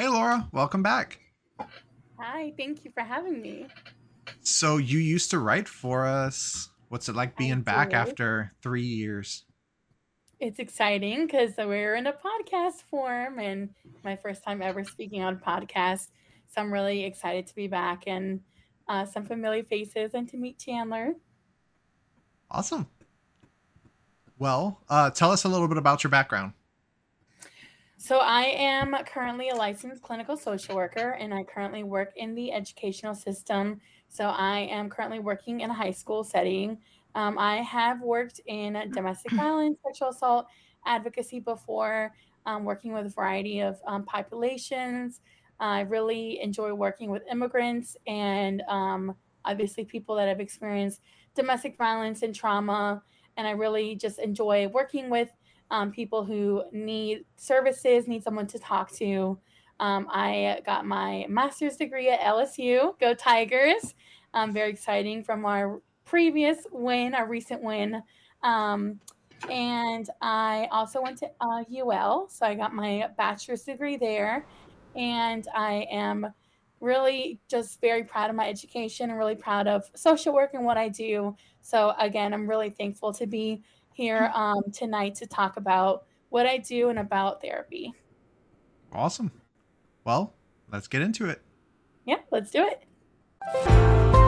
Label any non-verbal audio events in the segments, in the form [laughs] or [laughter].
Hey, Laura, welcome back. Hi, thank you for having me. So, you used to write for us. What's it like being back after three years? It's exciting because we're in a podcast form and my first time ever speaking on a podcast. So, I'm really excited to be back and uh, some familiar faces and to meet Chandler. Awesome. Well, uh, tell us a little bit about your background. So, I am currently a licensed clinical social worker and I currently work in the educational system. So, I am currently working in a high school setting. Um, I have worked in domestic [clears throat] violence, sexual assault advocacy before, um, working with a variety of um, populations. I really enjoy working with immigrants and um, obviously people that have experienced domestic violence and trauma. And I really just enjoy working with um, people who need services, need someone to talk to. Um, I got my master's degree at LSU. Go Tigers! Um, very exciting from our previous win, our recent win. Um, and I also went to uh, UL, so I got my bachelor's degree there. And I am really just very proud of my education and really proud of social work and what I do. So, again, I'm really thankful to be here um, tonight to talk about what I do and about therapy. Awesome. Well, let's get into it. Yeah, let's do it.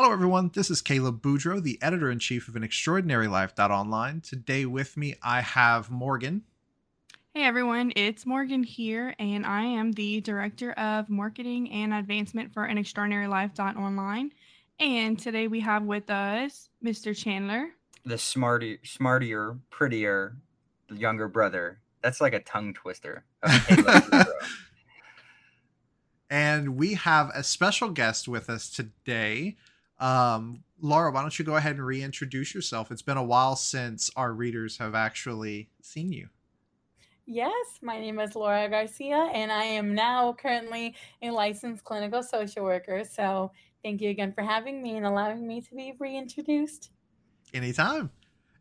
Hello, everyone. This is Caleb Boudreau, the editor in chief of an extraordinary life.online. Today with me, I have Morgan. Hey, everyone. It's Morgan here, and I am the director of marketing and advancement for an extraordinary life.online. And today we have with us Mr. Chandler, the smarter, smarter, prettier younger brother. That's like a tongue twister. [laughs] and we have a special guest with us today. Um, Laura, why don't you go ahead and reintroduce yourself? It's been a while since our readers have actually seen you. Yes, my name is Laura Garcia, and I am now currently a licensed clinical social worker. So, thank you again for having me and allowing me to be reintroduced. Anytime.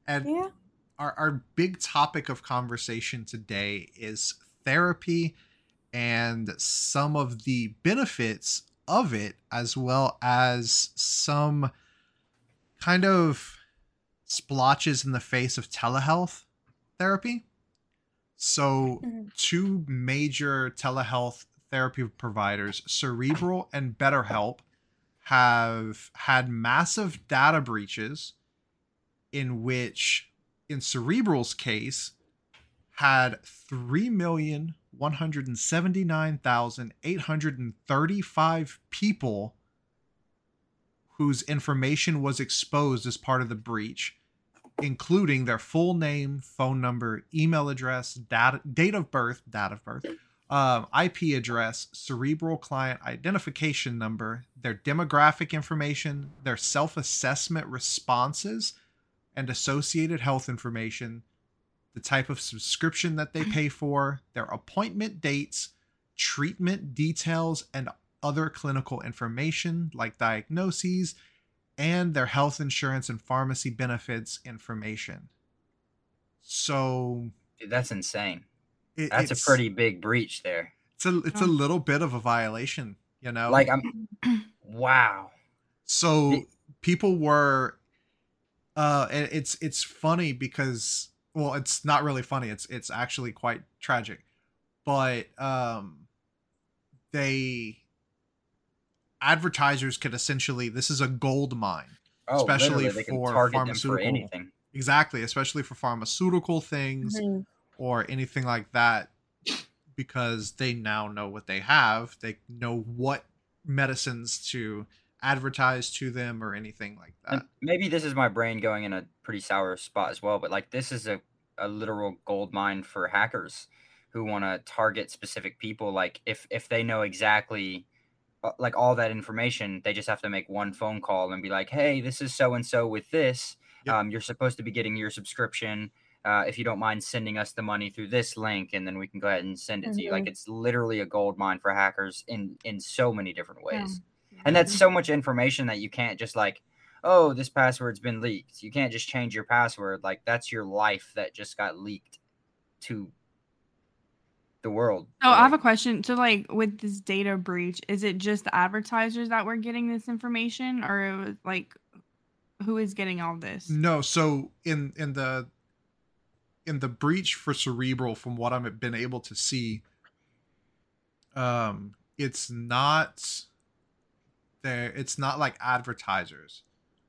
And yeah. our, our big topic of conversation today is therapy and some of the benefits of it, as well as some kind of splotches in the face of telehealth therapy. So, mm-hmm. two major telehealth therapy providers, Cerebral and BetterHelp, have had massive data breaches in which, in Cerebral's case, had 3 million 179,835 people whose information was exposed as part of the breach, including their full name, phone number, email address, data, date of birth, date of birth, um, IP address, cerebral client identification number, their demographic information, their self assessment responses, and associated health information, the type of subscription that they pay for, their appointment dates, treatment details, and other clinical information like diagnoses, and their health insurance and pharmacy benefits information. So Dude, that's insane. It, that's a pretty big breach there. It's a it's a little bit of a violation, you know. Like I'm [clears throat] wow. So people were uh it's it's funny because well it's not really funny it's it's actually quite tragic but um they advertisers could essentially this is a gold mine oh, especially for pharmaceutical for anything exactly especially for pharmaceutical things mm-hmm. or anything like that because they now know what they have they know what medicines to advertise to them or anything like that. And maybe this is my brain going in a pretty sour spot as well, but like this is a, a literal gold mine for hackers who want to target specific people. Like if if they know exactly uh, like all that information, they just have to make one phone call and be like, "Hey, this is so and so with this. Yep. Um, you're supposed to be getting your subscription." uh, if you don't mind sending us the money through this link, and then we can go ahead and send it to you. Like Mhm. it's literally a gold mine for hackers in in so many different Yeah. ways. And that's so much information that you can't just like, oh, this password's been leaked. You can't just change your password. Like that's your life that just got leaked to the world. Oh, Or, I have a question. So like with this data breach, is it just the advertisers that were getting this information or it was like who is getting all this? No, so in in the in the breach for cerebral, from what I've been able to see, um, it's not there. It's not like advertisers.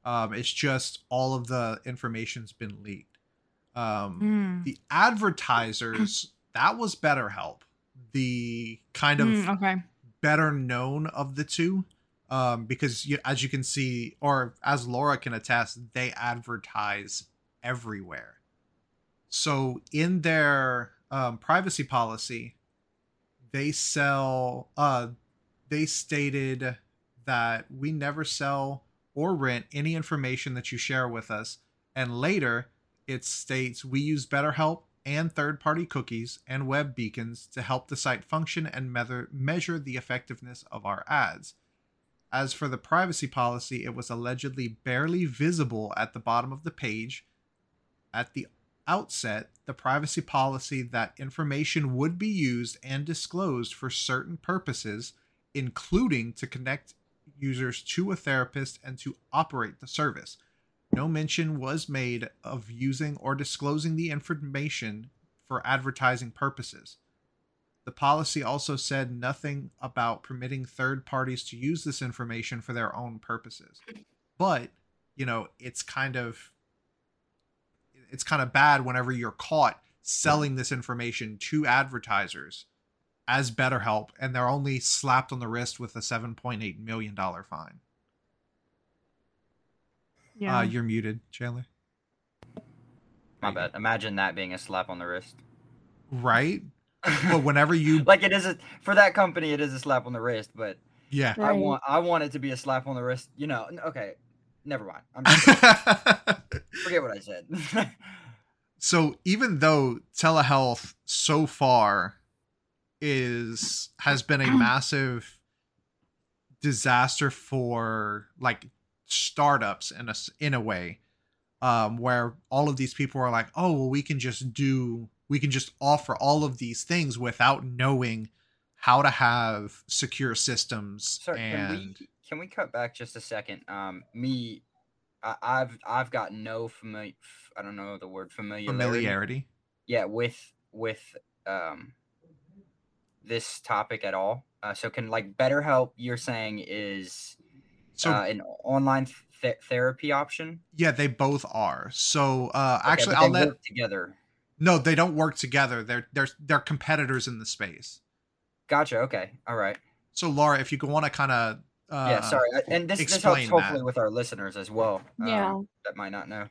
Um, it's just all of the information's been leaked. Um, Mm. the advertisers [clears throat] that was BetterHelp, the kind of Mm, okay. better known of the two um, because you, as you can see or as laura can attest they advertise everywhere so in their um, privacy policy they sell uh, they stated that we never sell or rent any information that you share with us and later it states we use betterhelp and third party cookies and web beacons to help the site function and measure, measure the effectiveness of our ads. As for the privacy policy, it was allegedly barely visible at the bottom of the page. At the outset, the privacy policy that information would be used and disclosed for certain purposes, including to connect users to a therapist and to operate the service. No mention was made of using or disclosing the information for advertising purposes. The policy also said nothing about permitting third parties to use this information for their own purposes. But, you know, it's kind of it's kind of bad whenever you're caught selling this information to advertisers as BetterHelp and they're only slapped on the wrist with a 7.8 million dollar fine. Yeah. Uh, you're muted, Chandler. My bad. Imagine that being a slap on the wrist. Right? [laughs] But whenever you like it is a for that company, it is a slap on the wrist. But yeah. I want I want it to be a slap on the wrist. You know. Okay. Never mind. I'm [laughs] just, forget what I said. [laughs] so even though telehealth so far is has been a [clears throat] massive disaster for like startups in a s- in a way um where all of these people are like oh well we can just do we can just offer all of these things without knowing how to have secure systems Sorry, and can we can we cut back just a second? Um, me, I, I've I've got no familiar. I don't know the word familiarity. familiarity Yeah, with with um this topic at all. Uh, so can like BetterHelp? You're saying is so uh, an online th- therapy option? yeah they both are so uh Okay, actually but i'll they let together. No, they don't work together. They're they're they're competitors in the space. Gotcha. Okay. All right. So Laura, if you want to kind of uh, yeah. Sorry. And this this helps explain hopefully that. with our listeners as well. Yeah. um, that might not know.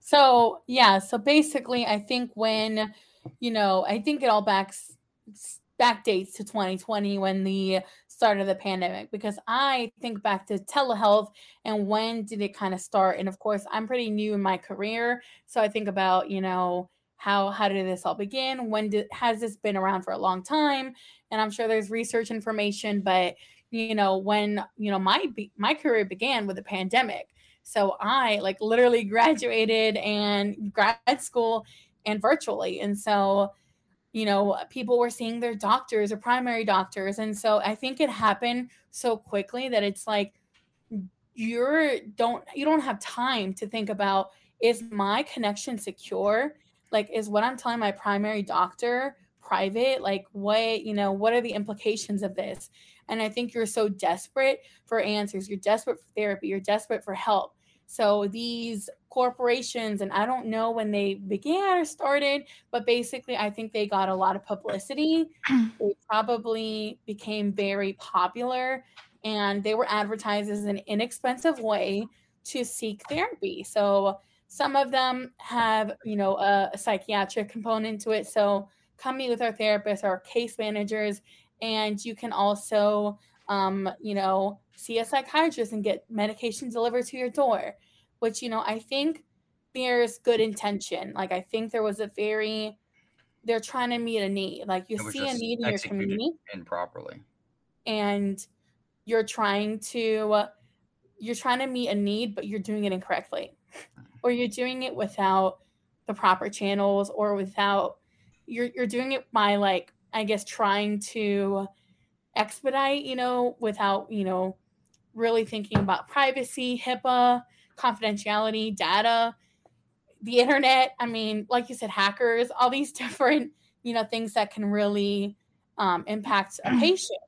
So yeah, so basically, I think when you know, I think it all backs backdates to 2020 when the start of the pandemic because I think back to telehealth and when did it kind of start? And of course, I'm pretty new in my career, so I think about you know how how did this all begin? When did has this been around for a long time? And I'm sure there's research information, but you know when you know my my career began with the pandemic so I like literally [laughs] graduated and grad school and virtually. And so, you know, uh, people were seeing their doctors or primary doctors. And so I think it happened so quickly that it's like you're don't you don't have time to think about is my connection secure? Like is what I'm telling my primary doctor private? Like what, you know, what are the implications of this? And I think you're so desperate for answers. You're desperate for therapy. You're desperate for help. So these corporations, and I don't know when they began or started, but basically, I think they got a lot of publicity. [clears throat] they probably became very popular, and they were advertised as an inexpensive way to seek therapy. So some of them have, you know, a, a psychiatric component to it. So come meet with our therapists, our case managers, and you can also um, you know, see a psychiatrist and get medication delivered to your door, which, you know, I think there's good intention. Like I think there was a very they're trying to meet a need. Like you see a need in your community improperly. and you're trying to you're trying to meet a need but you're doing it incorrectly or you're doing it without the proper channels or without you're you're doing it by like i guess trying to expedite you know without you know really thinking about privacy hipaa confidentiality data the internet. I mean like you said hackers all these [laughs] different you know things that can really um, impact a patient.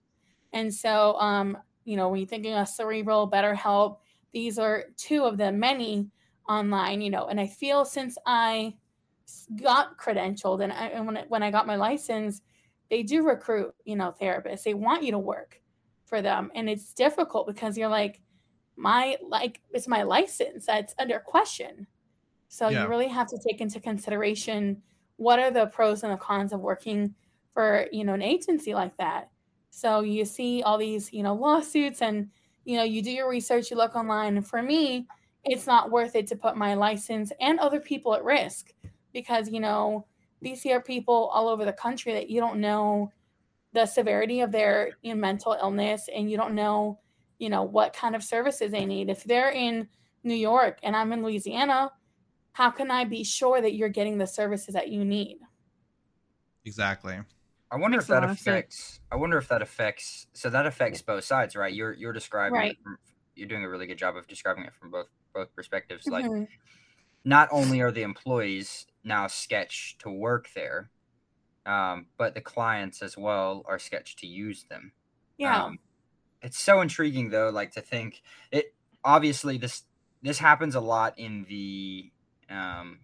And so, um, you know, when you're thinking of cerebral, BetterHelp, these are two of the many online, you know, and I feel since I got credentialed and, I, and when, I, when I got my license, they do recruit, you know, therapists. They want you to work for them. And it's difficult because you're like, my, like, it's my license that's under question. So Yeah. you really have to take into consideration what are the pros and the cons of working for, you know, an agency like that. So you see all these, you know, lawsuits and you know, you do your research, you look online. And for me, it's not worth it to put my license and other people at risk because, you know, these are people all over the country that you don't know the severity of their you know, mental illness and you don't know, you know, what kind of services they need. If they're in New York and I'm in Louisiana, how can I be sure that you're getting the services that you need? Exactly. I wonder Makes if that lot sense. affects. I wonder if that affects. So that affects both sides, right? You're you're describing. Right. It from, you're doing a really good job of describing it from both both perspectives. Like, Mhm. not only are the employees now sketched to work there, um, but the clients as well are sketched to use them. yeah. Um, it's so intriguing though, like to think it. Obviously, this this happens a lot in the um,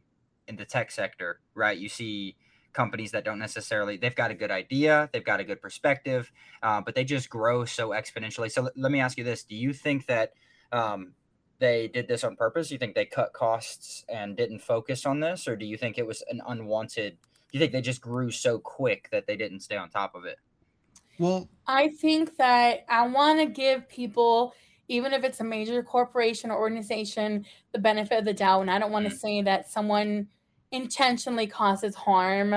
in the tech sector, right? You see companies that don't necessarily they've got a good idea, they've got a good perspective, uh, but they just grow so exponentially. So let, let me ask you this: Do you think that um, they did this on purpose? Do you think they cut costs and didn't focus on this, or do you think it was an unwanted? Do you think they just grew so quick that they didn't stay on top of it? Well, I think that I want to give people, even if it's a major corporation or organization, the benefit of the doubt. And I don't want to Mm. say that someone intentionally causes harm.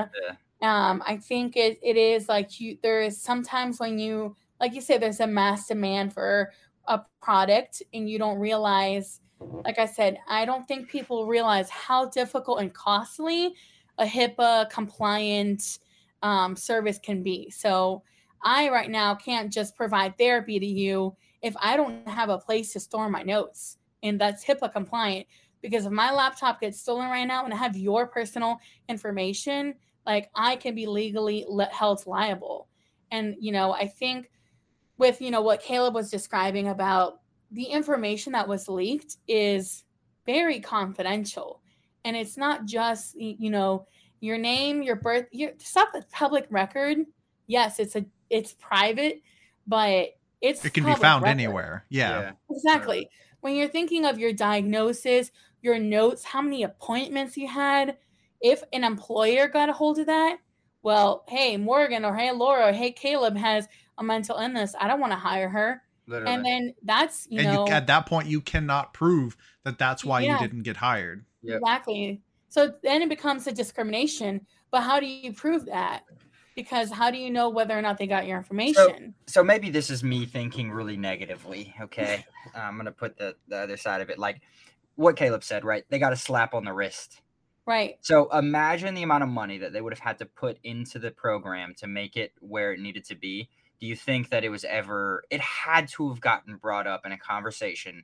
Um, I think it, it is like you, there is sometimes when you, like you say, there's a mass demand for a product and you don't realize, like I said, I don't think people realize how difficult and costly a HIPAA compliant um, service can be. So, I right now can't just provide therapy to you if I don't have a place to store my notes and that's HIPAA compliant. Because if my laptop gets stolen right now and I have your personal information, like I can be legally le- held liable. And, you know, I think with, you know, what Caleb was describing about the information that was leaked is very confidential. And it's not just, you know, your name, your birth, your stuff that's public record. Yes, it's a it's private, but it's it can be found record. anywhere. Yeah. Exactly. When you're thinking of your diagnosis, your notes, how many appointments you had, if an employer got a hold of that, well, hey, Morgan or hey, Laura or hey, Caleb has a mental illness. I don't want to hire her. Literally. And then that's, you and know, you, at that point, you cannot prove that that's why Yeah. you didn't get hired. Yep. exactly. So then it becomes a discrimination. But how do you prove that? Because how do you know whether or not they got your information? so maybe this is me thinking really negatively okay [laughs] i'm gonna put the, the other side of it like what caleb said right they got a slap on the wrist right. so imagine the amount of money that they would have had to put into the program to make it where it needed to be do you think that it was ever it had to have gotten brought up in a conversation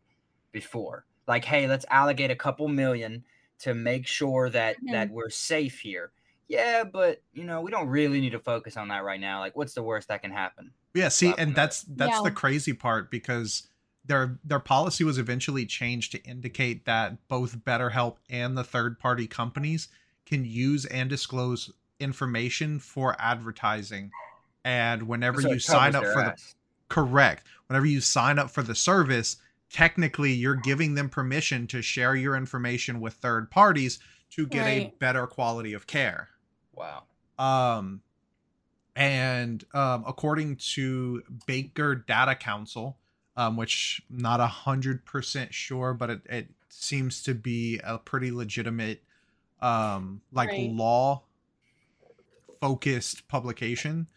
before like hey let's allocate a couple million to make sure that Mhm. that we're safe here. Yeah but you know we don't really need to focus on that right now like what's the worst that can happen? Yeah, see, Slap and the that's that's the crazy part because their their policy was eventually changed to indicate that both BetterHelp and the third party companies can use and disclose information for advertising. And whenever So you sign up their for the correct, whenever you sign up for the service, technically you're giving them permission to share your information with third parties to get a better quality of care. wow Um, and um, according to Baker Data Council, um, which not a hundred percent sure, but it, it seems to be a pretty legitimate um like Right. law focused publication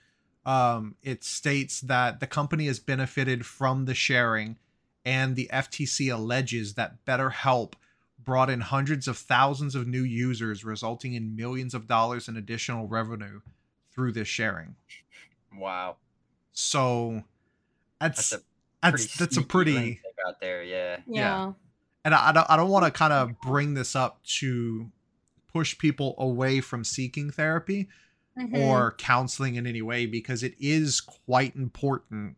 um it states that the company has benefited from the sharing and the FTC alleges that BetterHelp brought in hundreds of thousands of new users resulting in millions of dollars in additional revenue through this sharing Wow. so that's That's a that's pretty that's a pretty link they got there. Yeah. Yeah. Yeah. and I, I don't, I don't want to kind of bring this up to push people away from seeking therapy Mhm. or counseling in any way because it is quite important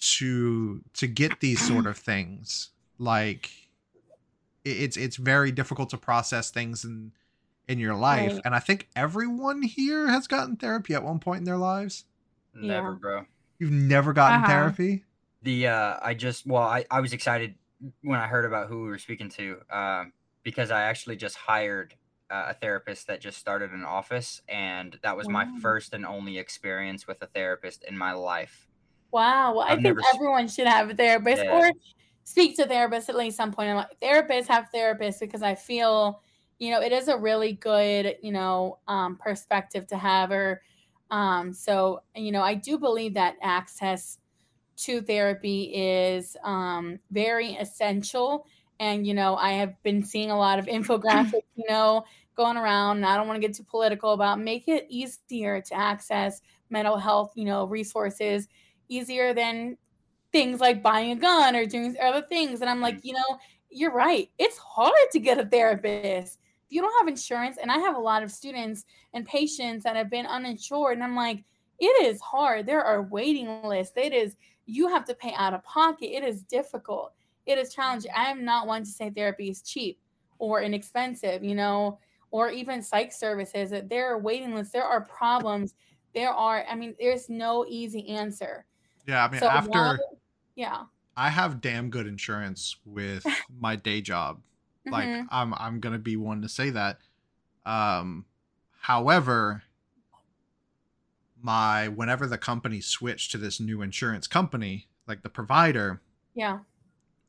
to to get these sort of things like it's it's very difficult to process things in in your life Right. and i think everyone here has gotten therapy at one point in their lives Never, Yeah. bro. you've never gotten I have. therapy The uh, I just well, I, I was excited when I heard about who we were speaking to, um, because I actually just hired uh, a therapist that just started an office, and that was my first and only experience with a therapist in my life. Wow. Well, I I've think everyone should have a therapist Yeah. or speak to a therapist at least some point in life. Therapists have therapists because I feel, you know, it is a really good, you know, um, perspective to have. Or, um, so, you know, I do believe that access to therapy is um, very essential. And, you know, I have been seeing a lot of [laughs] infographics, you know, going around. And I don't want to get too political about make it easier to access mental health, you know, resources easier than things like buying a gun or doing other things. And I'm like, mm. you know, you're right. It's hard to get a therapist. If you don't have insurance, and I have a lot of students and patients that have been uninsured, and I'm like, it is hard. There are waiting lists. It is, you have to pay out of pocket. It is difficult. It is challenging. I am not one to say therapy is cheap or inexpensive, you know, or even psych services. That There are waiting lists. There are problems. There are, I mean, there's no easy answer. Yeah i mean So after yeah. I have damn good insurance with [laughs] my day job. Like Mhm. I'm I'm going to be one to say that. Um however, my whenever the company switched to this new insurance company, like the provider, yeah.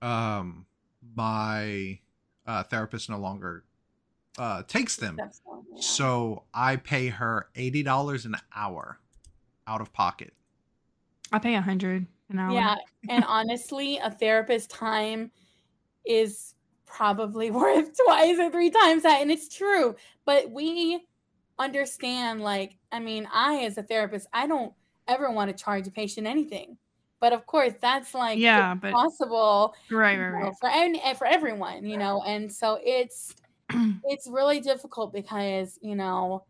um my uh therapist no longer uh takes them. One, yeah. So I pay her $80 an hour out of pocket. I pay a hundred an hour. Yeah, and honestly, a therapist time is probably [laughs] worth twice or three times that, and it's true. But we understand, like, I mean, I as a therapist, I don't ever want to charge a patient anything. But of course, that's like Yeah, but possible right, right, know, right. for any, eh, for everyone, you know. And so it's [clears throat] it's really difficult because you know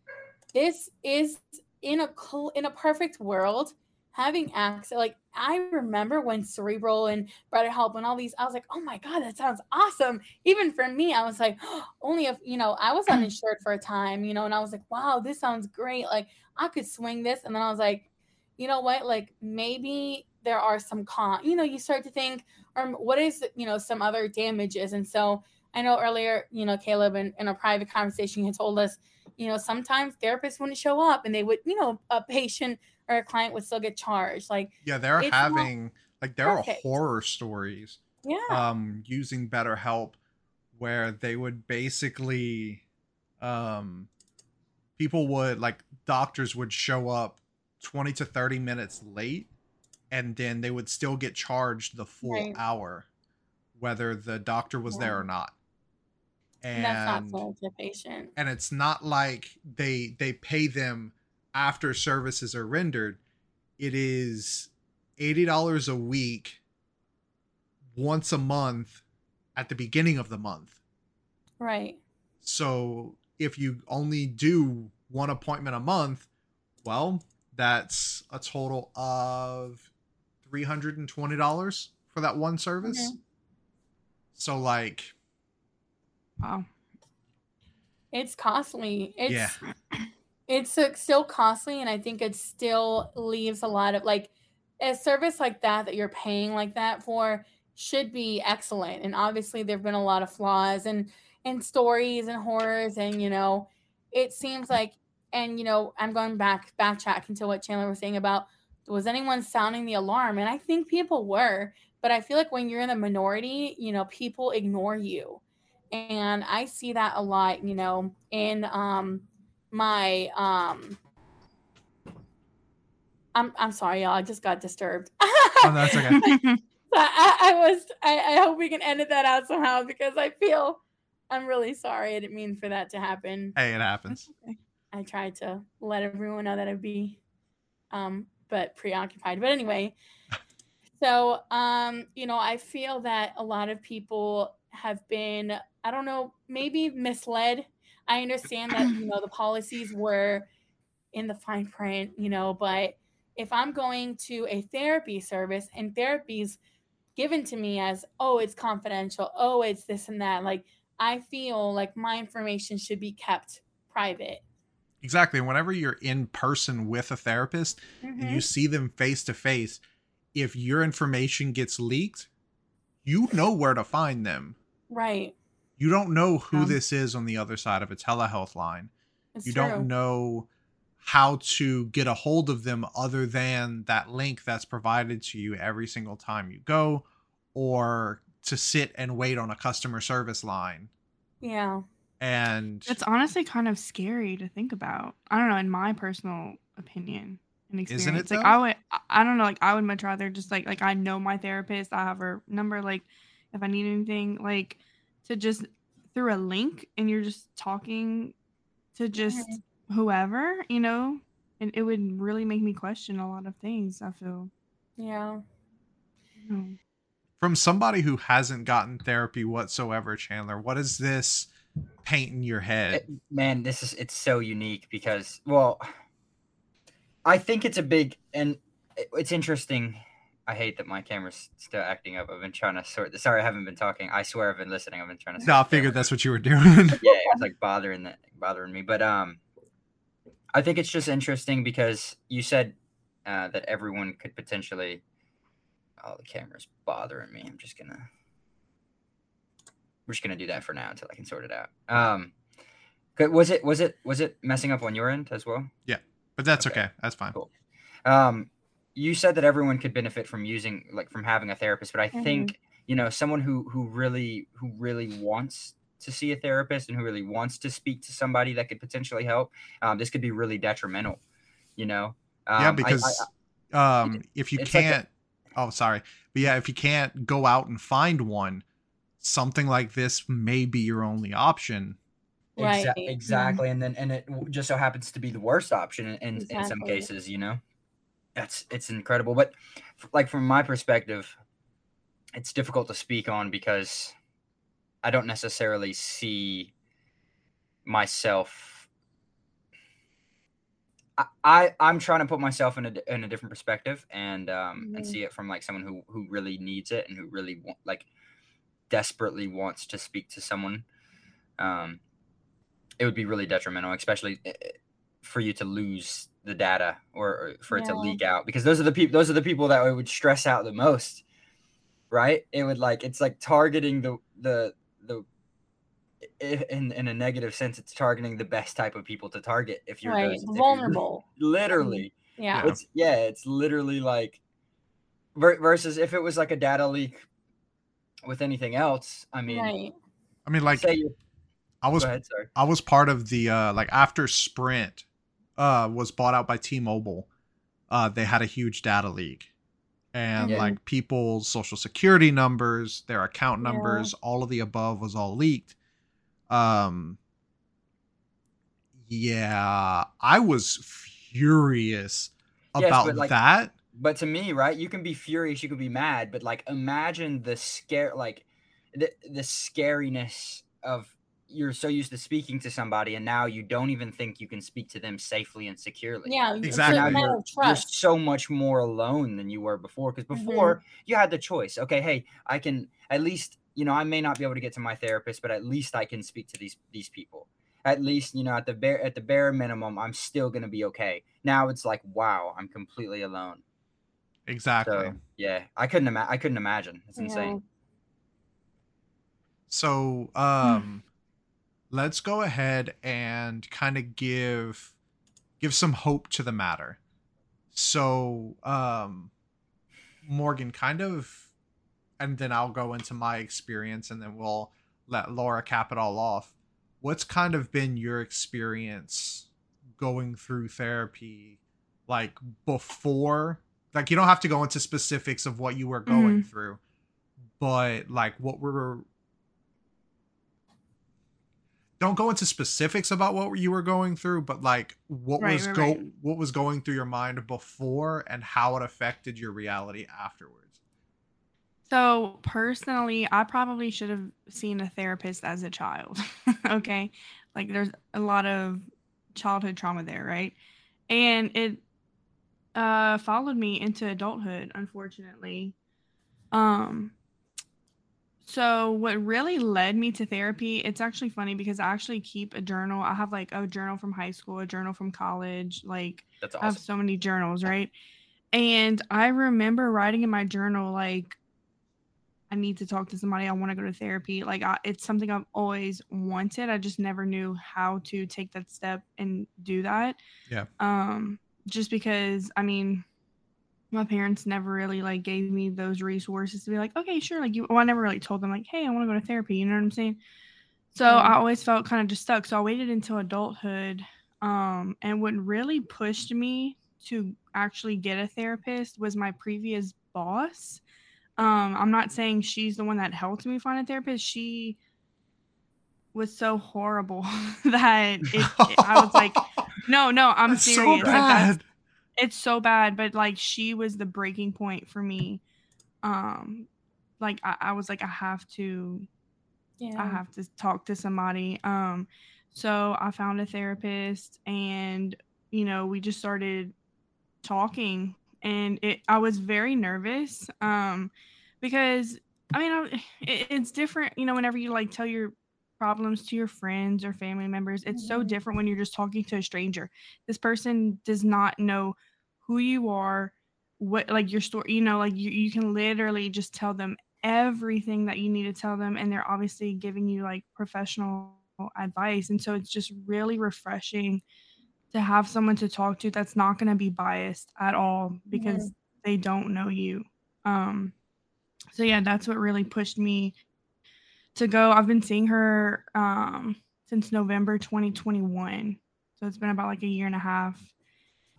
this is in a in a perfect world having access like i remember when cerebral and better help and all these i was like oh my god that sounds awesome. Even for me i was like [gasps] only if you know i was [clears throat] uninsured for a time you know and i was like wow this sounds great like i could swing this. And then i was like you know what like maybe there are some con you know you start to think or what is you know some other damages? And so I know earlier, you know, Caleb in, in a private conversation had told us, you know, sometimes therapists wouldn't show up and they would, you know, a patient or a client would still get charged. Like, Yeah, they're having like there are horror stories yeah, um using BetterHelp where they would basically um people would like doctors would show up 20 to 30 minutes late and then they would still get charged the full Right. hour whether the doctor was there or not. and that's not And fair to the patient. and it's not like they they pay them after services are rendered it is $80 a week once a month at the beginning of the month Right. so if you only do one appointment a month well that's a total of $320 for that one service Mhm. so like Wow. It's costly. It's Yeah. [clears throat] it's still costly, and I think it still leaves a lot of like a service like that that you're paying like that for should be excellent. And obviously, there've been a lot of flaws and and stories and horrors, and you know, it seems like, and you know, I'm going back backtracking to what Chandler was saying about was anyone sounding the alarm, and I think people were, but I feel like when you're in the minority, you know, people ignore you and I see that a lot, you know, in um my um I'm I'm sorry, y'all. I just got disturbed. [laughs] Oh, that's okay. I, I was I, I hope we can edit that out somehow because I feel I'm really sorry. I didn't mean for that to happen. Hey, it happens. I tried to let everyone know that I'd be um but preoccupied. But anyway, so um, you know, I feel that a lot of people have been, I don't know, maybe misled. I understand that, you know, the policies were in the fine print, you know, but if I'm going to a therapy service and therapy's given to me as, oh, it's confidential, oh, it's this and that, like I feel like my information should be kept private. Exactly. Whenever you're in person with a therapist and Mhm. you see them face to face, if your information gets leaked, you know where to find them. Right. You don't know who Yeah. this is on the other side of a telehealth line. It's you true. don't know how to get a hold of them other than that link that's provided to you every single time you go or to sit and wait on a customer service line Yeah. and It's honestly kind of scary to think about. I don't know, in my personal opinion and experience. Isn't it, like though? I would I- I don't know, like I would much rather just like like I know my therapist, I have her number, like if I need anything, like to just through a link and you're just talking to just whoever, you know, and it would really make me question a lot of things, I feel. Yeah. you from somebody who hasn't gotten therapy whatsoever chandler what is this paint in your head It- man this is it's so unique because well i think it's a big and it's interesting i hate that my camera's still acting up. I've been trying to sort this sorry i haven't been talking. I swear i've been listening. I've been trying to no i figured that's what you were doing. [laughs] Yeah it's like bothering that bothering me but um i think it's just interesting because you said uh, that everyone could potentially oh the camera's bothering me. I'm just gonna we're just gonna do that for now until i can sort it out. Um was it was it was it messing up on your end as well? Yeah, but that's Okay. okay. That's fine. Cool. um you said that everyone could benefit from using like from having a therapist but i Mhm. think you know someone who who really who really wants to see a therapist and who really wants to speak to somebody that could potentially help um, this could be really detrimental you know um, yeah I- because I- um if you it's like a- can't oh sorry but yeah if you can't go out and find one something like this may be your only option Right. Exa- Mhm. exactly and then and it just so happens to be the worst option in, in, in some cases you know that's it's incredible but like from my perspective it's difficult to speak on because i don't necessarily see myself I, I i'm trying to put myself in a, in a different perspective and um and Mhm. see it from like someone who who really needs it and who really want, like desperately wants to speak to someone um it would be really detrimental especially eh, eh, for you to lose the data or, or for it to leak out because those are the people those are the people that it would stress out the most right it would like it's like targeting the the the in in a negative sense it's targeting the best type of people to target if you're Right. those- if you're- Vulnerable. literally Yeah. Yeah. it's yeah it's literally like versus if it was like a data leak with anything else i mean Right. i mean like say you i was ahead I was part of the uh like after Sprint uh was bought out by T-Mobile, uh they had a huge data leak. And Yeah. like people's social security numbers, their account Yeah. numbers, all of the above was all leaked. Um yeah, I was furious Yes, about but, like, that. but to me right you can be furious you can be mad but like imagine the scare like the the scariness of you're so used to speaking to somebody and now you don't even think you can speak to them safely and securely Yeah. Exactly. Now you're, you're so much more alone than you were before because Mhm. before you had the choice okay hey i can at least you know i may not be able to get to my therapist but at least i can speak to these these people at least you know at the bare at the bare minimum i'm still going to be okay now it's like wow i'm completely alone Exactly. so yeah i couldn't ima- i couldn't imagine it's Yeah. insane So, um, let's go ahead and kind of give give some hope to the matter. So, um, Morgan, kind of, and then I'll go into my experience, and then we'll let Laura cap it all off. What's kind of been your experience going through therapy like before like you don't have to go into specifics of what you were going Mhm. through but like what were don't go into specifics about what you were going through but like what Right, was right, go right. what was going through your mind before and how it affected your reality afterwards So personally, I probably should have seen a therapist as a child. [laughs] okay. Like there's a lot of childhood trauma there, right? And it uh followed me into adulthood, unfortunately. Um so what really led me to therapy, it's actually funny because I actually keep a journal. I have like a journal from high school, a journal from college, like That's I have so many journals, right? And I remember writing in my journal like I need to talk to somebody. I want to go to therapy. Like I, it's something I've always wanted. I just never knew how to take that step and do that. Yeah. Um just because I mean my parents never really like gave me those resources to be like, okay, sure. Like you, well, I never really told them like, hey, I want to go to therapy. You know what I'm saying? So Yeah. I always felt kind of just stuck. So I waited until adulthood. Um, and what really pushed me to actually get a therapist was my previous boss. Um, I'm not saying she's the one that helped me find a therapist. She was so horrible [laughs] that it, it- I was like, [laughs] no, no, I'm That's serious. so Like, bad it's so bad but like she was the breaking point for me um like I, I was like i have to Yeah. i have to talk to somebody um so i found a therapist and you know we just started talking and it i was very nervous um because i mean I, it, it's different you know whenever you like tell your problems to your friends or family members it's so Mhm. different when you're just talking to a stranger this person does not know who you are what like your story you know like you, you can literally just tell them everything that you need to tell them and they're obviously giving you like professional advice. And so it's just really refreshing to have someone to talk to that's not going to be biased at all because they don't know you. Um so yeah that's what really pushed me to go. I've been seeing her um since november 2021 so it's been about like a year and a half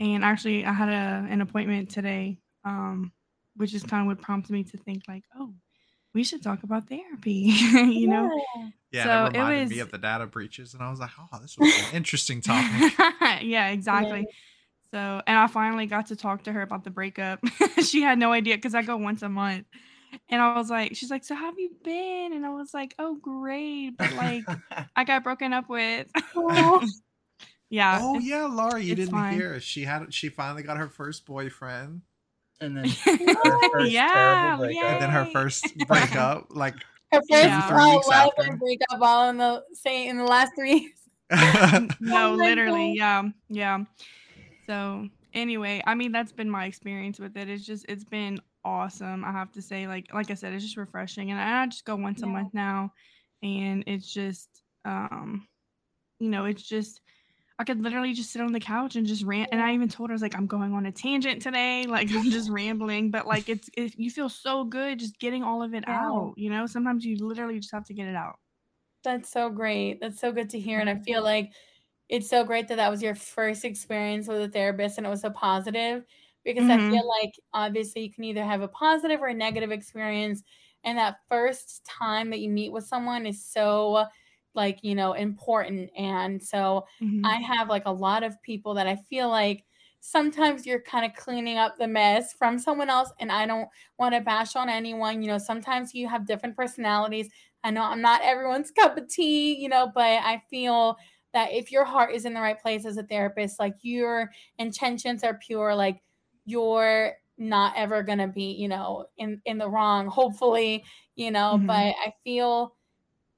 and actually i had a, an appointment today um which is kind of what prompted me to think like oh we should talk about therapy [laughs] you know? Yeah. So that it reminded me was- of the data breaches and i was like oh this was an interesting [laughs] topic. Yeah exactly. So and i finally got to talk to her about the breakup. [laughs] She had no idea because i go once a month. And i was like she's like so how have you been? And i was like oh great but like i got broken up with. Aw. Yeah oh it's- yeah laura you didn't fine. hear. She had she finally got her first boyfriend. And then [laughs] her first yeah breakup. and then her first breakup like Her first Yeah. Three weeks love after. and breakup all in the same in the last three [laughs] no Oh my literally yeah yeah. So anyway i mean that's been my experience with it. It's just it's been awesome i have to say. Like like i said it's just refreshing and i just go once a month now and it's just um you know it's just i could literally just sit on the couch and just rant and i even told her i was like i'm going on a tangent today [laughs] like i'm just rambling but like it's it, you feel so good just getting all of it Yeah. out you know sometimes you literally just have to get it out That's so great. That's so good to hear. And I feel like it's so great that that was your first experience with a therapist and it was so positive because I Mhm. feel like obviously you can either have a positive or a negative experience. And that first time that you meet with someone is so like, you know, important. And so Mhm. I have like a lot of people that I feel like sometimes you're kind of cleaning up the mess from someone else. And I don't want to bash on anyone. You know, sometimes you have different personalities. I know I'm not everyone's [laughs] cup of tea, you know, but I feel that if your heart is in the right place as a therapist, like your intentions are pure, like you're not ever gonna be, you know, in in the wrong, hopefully, you know. Mhm. But I feel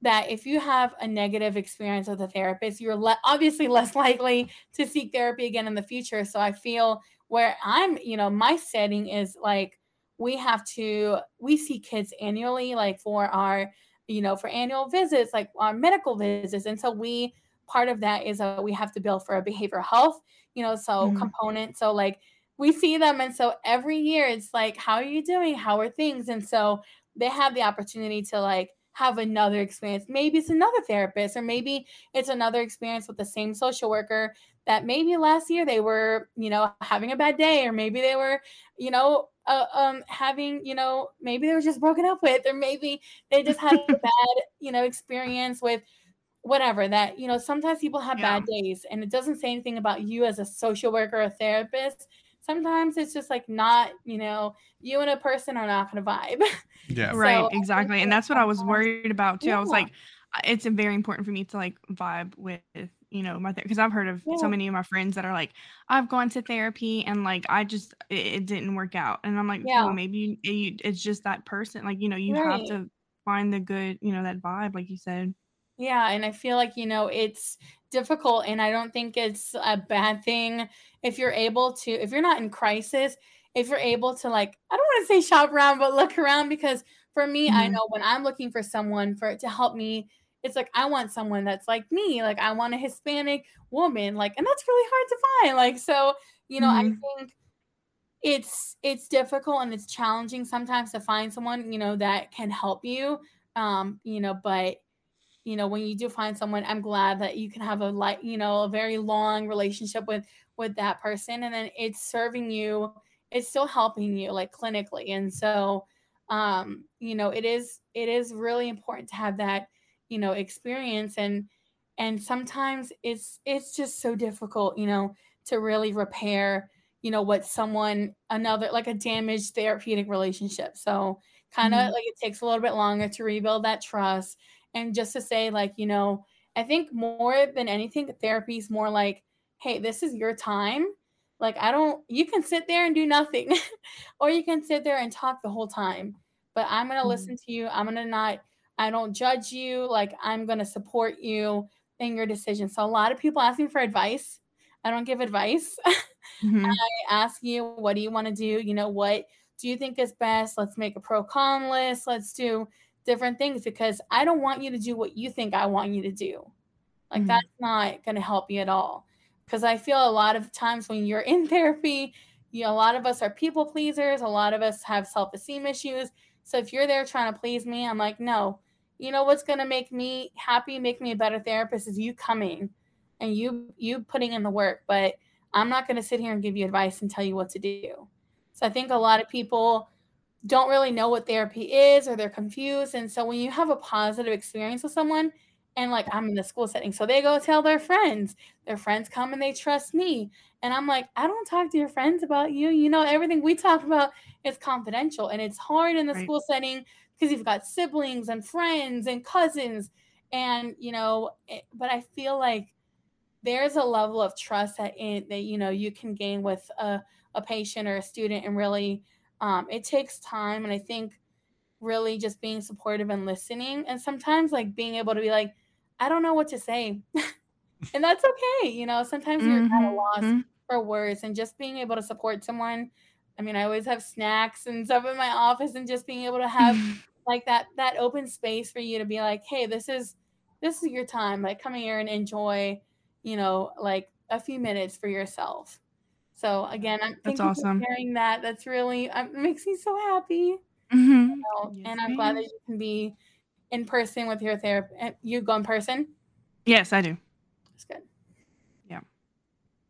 that if you have a negative experience with a therapist, you're le- obviously less [laughs] likely to seek therapy again in the future. So I feel where I'm, you know, my setting is like we have to we see kids annually, like for our, you know, for annual visits, like our medical visits, and so we part of that is that we have to bill for a behavioral health, you know, so Mhm. component. So like we see them, and so every year it's like, how are you doing? How are things? And so they have the opportunity to like have another experience. Maybe it's another therapist, or maybe it's another experience with the same social worker that maybe last year they were, you know, having a bad day, or maybe they were, you know, uh, um, having, you know, maybe they were just broken up with, or maybe they just had a [laughs] bad, you know, experience with whatever that, you know, sometimes people have Yeah. bad days and it doesn't say anything about you as a social worker or therapist. Sometimes it's just like not, you know, you and a person are not going to vibe. Yeah. [laughs] So, right exactly and that's what i was worried about too i was like it's very important for me to like vibe with you know my because i've heard of Yeah. so many of my friends that are like i've gone to therapy and like i just it, it didn't work out and i'm like Yeah. well maybe you, you, it's just that person like you know you have to find the good you know that vibe like you said Yeah, and I feel like, you know, it's difficult and I don't think it's a bad thing if you're able to if you're not in crisis, if you're able to like I don't want to say shop around but look around because for me, I Mhm. know when I'm looking for someone for to help me, it's like I want someone that's like me, like I want a Hispanic woman, like and that's really hard to find. Like so, you know, I Mhm. think it's it's difficult and it's challenging sometimes to find someone, you know, that can help you. Um, you know, but you know when you do find someone i'm glad that you can have a like you know a very long relationship with with that person and then it's serving you it's still helping you like clinically and so um you know it is it is really important to have that you know experience and and sometimes it's it's just so difficult you know to really repair you know what someone another like a damaged therapeutic relationship so kind of Mhm. like it takes a little bit longer to rebuild that trust and just to say like you know i think more than anything therapy is more like hey this is your time like i don't you can sit there and do nothing [laughs] or you can sit there and talk the whole time but i'm going to Mhm. listen to you i'm going to not i don't judge you like i'm going to support you in your decision so a lot of people ask me for advice i don't give advice [laughs] Mhm. I ask you, what do you want to do? You know, what do you think is best? Let's make a pro con list. Let's do different things because I don't want you to do what you think I want you to do. Like, Mhm. that's not going to help you at all. Because I feel a lot of times when you're [laughs] in therapy, you know, a lot of us are people pleasers. A lot of us have self esteem issues. So if you're there trying to please me, I'm like, no, you know what's going to make me happy, make me a better therapist is you coming and you you putting in the work. But I'm not going to sit here and give you advice and tell you what to do. So I think a lot of people don't really know what therapy is or they're confused. And so when you have a positive experience with someone, and like I'm in the school setting, so they go tell their friends, their friends come and they trust me. And I'm like, I don't talk to your friends about you. You know, everything we talk about is confidential. And it's hard in the Right. school setting because you've got siblings and friends and cousins. And, you know, it, but I feel like there's a level of trust that in, that you know you can gain with a, a patient or a student and really um, it takes time and i think really just being supportive and listening and sometimes like being able to be like i don't know what to say [laughs] and that's okay you know sometimes you're kind of lost Mhm. for words and just being able to support someone i mean i always have snacks and stuff in my office and just being able to have [laughs] like that that open space for you to be like hey this is this is your time like come here and enjoy you know like a few minutes for yourself so again i'm That's you awesome. for sharing that that's really um, makes me so happy Mhm. you know, Yes, and i'm glad that you can be in person with your therapist you go in person yes i do that's good Yeah,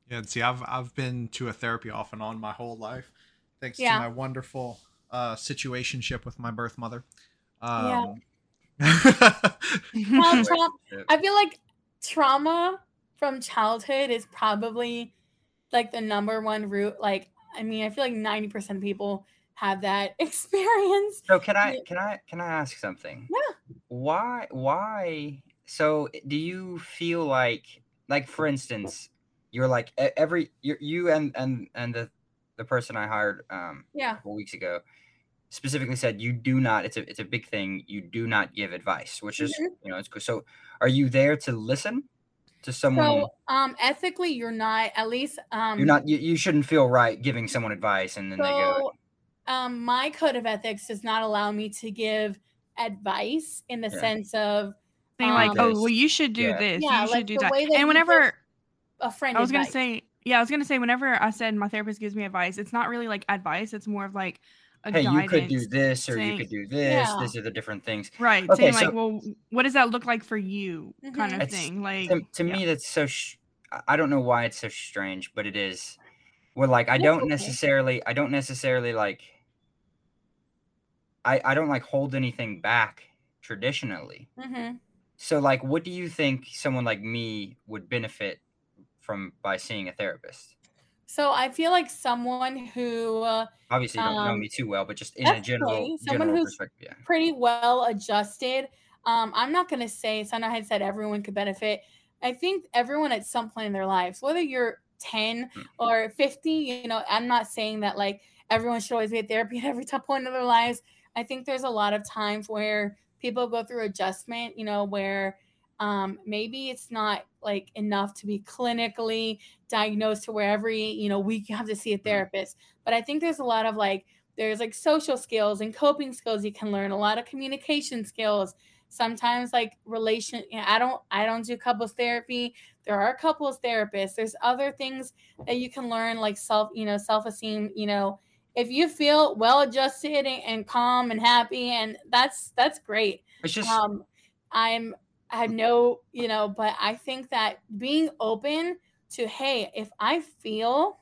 Yeah. and see, I've I've been to a therapy off and on my whole life, thanks Yeah. to my wonderful uh situationship with my birth mother. Yeah. Um, Well, [laughs] tra- i feel like trauma from childhood is probably like the number one root like i mean i feel like 90% of people have that [laughs] experience So can I can I can I ask something? Yeah. Why why so do you feel like like for instance you're like every you you and and and the the person I hired um yeah. a couple weeks ago specifically said you do not it's a it's a big thing you do not give advice which is Mhm. you know it's good so are you there to listen to someone So, um, ethically, you're not. At least, um, you're not you, you shouldn't feel right giving someone advice and then they go So, um, my code of ethics does not allow me to give advice in the Yeah. sense of saying like um, oh well you should do Yeah. this Yeah, you should like do the that way that and whenever a friend. I was gonna say, yeah, I was gonna say, whenever I said my therapist gives me advice, it's not really like advice. It's more of like, a hey, you could do this or you could do this. Yeah. These are the different things. right Okay, saying like so- well what does that look like for you kind Mhm. of It's- thing like To, to yeah. me, that's so. Sh- I- I don't know why it's so strange, but it is. Well, like I don't okay. necessarily. I don't necessarily like. I I don't like hold anything back traditionally. hmm So, like, what do you think someone like me would benefit from by seeing a therapist? So I feel like someone who uh, Obviously, you don't know Um, me too well, but just in a general. Someone general who's- yeah. pretty well adjusted. Um, I'm not gonna say so. I know I had said everyone could benefit. I think everyone at some point in their lives, whether you're 10 Mm. or 50, you know, I'm not saying that like everyone should always be at therapy [laughs] at every top point of their lives. I think there's a lot of times where people go through adjustment, you know, where um, maybe it's not like enough to be clinically diagnosed to where every, you know, week you have to see a therapist. But I think there's a lot of like there's like social skills and coping skills you can learn a lot of communication skills. Sometimes like relation you know, i don't i don't do couples therapy. There are couples therapists. There's other things that you can learn like self you know self-esteem you know. If you feel well adjusted and, and calm and happy and that's that's great. It's just um i'm i have no you know but i think that being open to hey if i feel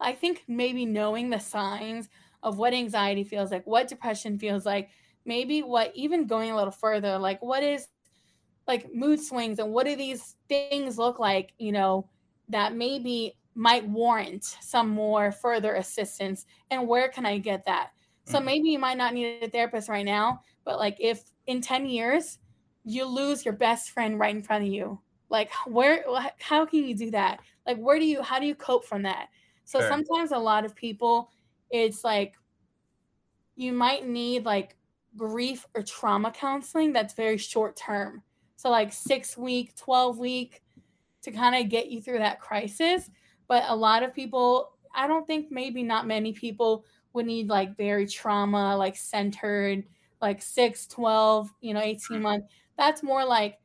i think maybe knowing the signs of what anxiety feels like what depression feels like maybe what even going a little further like what is like mood swings and what do these things look like you know that maybe might warrant some more further assistance and where can i get that so Mhm. maybe you might not need a therapist right now but like if in 10 years you lose your best friend right in front of you. Like where how can you do that? Like where do you how do you cope from that? So sometimes a lot of people it's like you might need like grief or trauma counseling that's very short term. So like 6 week 12 week to kind of get you through that crisis. But a lot of people i don't think maybe not many people would need like very trauma like centered like 6 12 you know 18 mm-hmm. months that's more like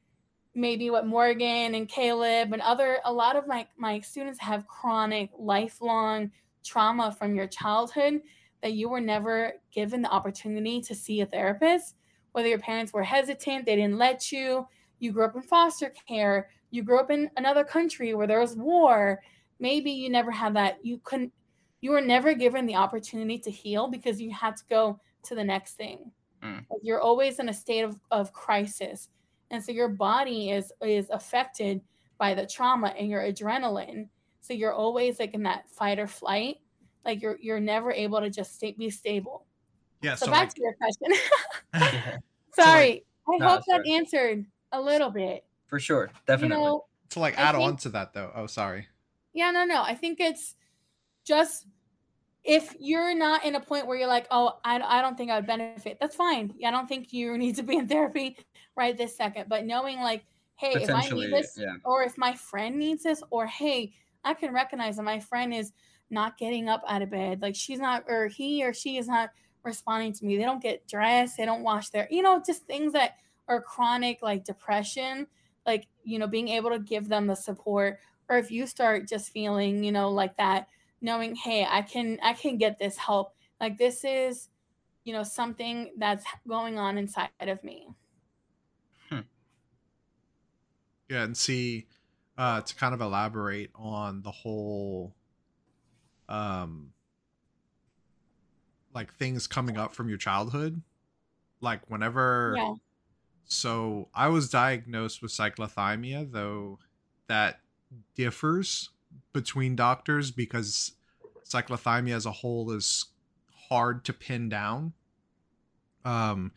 maybe what morgan and caleb and other a lot of my my students have chronic lifelong trauma from your childhood that you were never given the opportunity to see a therapist. Whether your parents were hesitant they didn't let you you grew up in foster care you grew up in another country where there was war. Maybe you never had that you couldn't you were never given the opportunity to heal because you had to go to the next thing Mm. Like, you're always in a state of, of crisis and so your body is is affected by the trauma and your adrenaline so you're always like in that fight or flight like you're you're never able to just stay, be stable Yeah. so, So, back like, to your question [laughs] [laughs] Yeah, sorry i No, hope it's that fair. answered a little bit for sure, you definitely. know to like I add on to that though. Oh, sorry. Yeah, no, no. I think it's just if you're not in a point where you're like, oh, I, I don't think I would benefit, that's fine. Yeah, I don't think you [laughs] need to be in therapy right this second. But knowing, like, hey, if I need this, yeah. or if my friend needs this, or hey, I can recognize that my friend is not getting up out of bed. Like, she's not, or he or she is not responding to me. They don't get dressed, they don't wash their, you know, just things that are chronic, like depression, like, you know, being able to give them the support or if you start just feeling you know like that knowing hey i can i can get this help. Like this is you know something that's going on inside of me. Yeah, and see, uh, to kind of elaborate on the whole, um, like things coming up from your childhood, like whenever. yeah. So I was diagnosed with cyclothymia, though that differs between doctors because cyclothymia as a whole is hard to pin down. Um,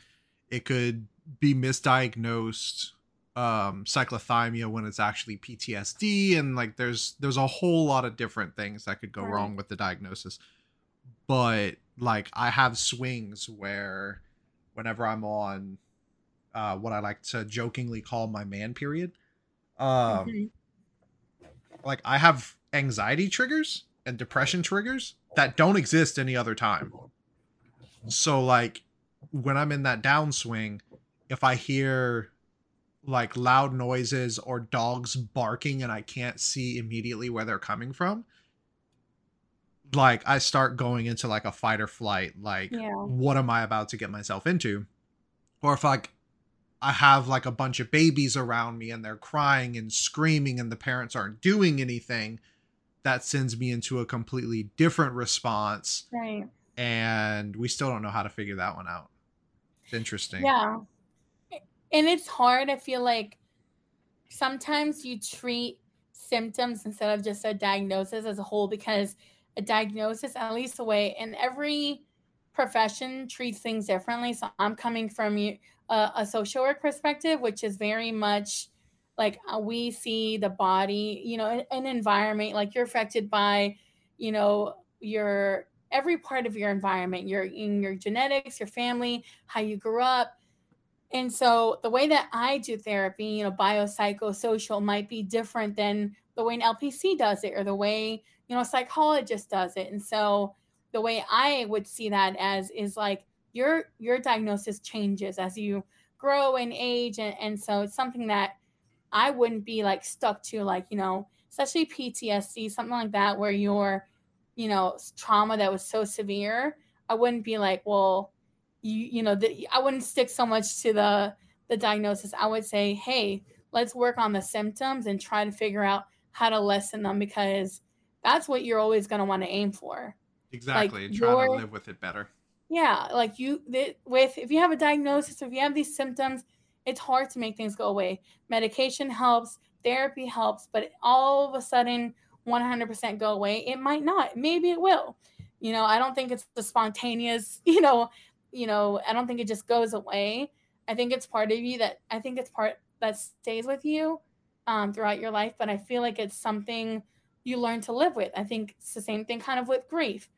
it could be misdiagnosed um cyclothymia when it's actually PTSD and like there's there's a whole lot of different things that could go Right. wrong with the diagnosis. But like I have swings where whenever I'm on uh what I like to jokingly call my man period, um Mhm. Like I have anxiety triggers and depression triggers that don't exist any other time. So like when I'm in that downswing, if I hear like loud noises or dogs barking and I can't see immediately where they're coming from, like I start going into like a fight or flight, like Yeah. what am I about to get myself into? Or if like I have like a bunch of babies around me and they're crying and screaming and the parents aren't doing anything, that sends me into a completely different response Right. and we still don't know how to figure that one out. It's interesting. Yeah. And it's hard. I feel like sometimes you treat symptoms instead of just a diagnosis as a whole because a diagnosis, at least the way, and every profession treats things differently. So I'm coming from you a, a social work perspective, which is very much like uh, we see the body, you know, an environment like you're affected by, you know, your every part of your environment, your in your genetics, your family, how you grew up. And so the way that I do therapy, you know, biopsychosocial might be different than the way an LPC does it or the way, you know, a psychologist does it. And so the way I would see that as is like your your diagnosis changes as you grow and age and, and so it's something that I wouldn't be like stuck to like, you know, especially PTSD, something like that where your, you know, trauma that was so severe, I wouldn't be like, well, you you know, the, I wouldn't stick so much to the the diagnosis. I would say, hey, let's work on the symptoms and try to figure out how to lessen them because that's what you're always going to want to aim for. Exactly. Like, Trying to live with it better. Yeah, like you th- with if you have a diagnosis, if you have these symptoms, it's hard to make things go away. Medication helps, therapy helps, but all of a sudden 100% go away, it might not. Maybe it will. You know, I don't think it's the spontaneous, [laughs] you know, you know, I don't think it just goes away. I think it's part of you that I think it's part that stays with you um, throughout your life, but I feel like it's something you learn to live with. I think it's the same thing kind of with grief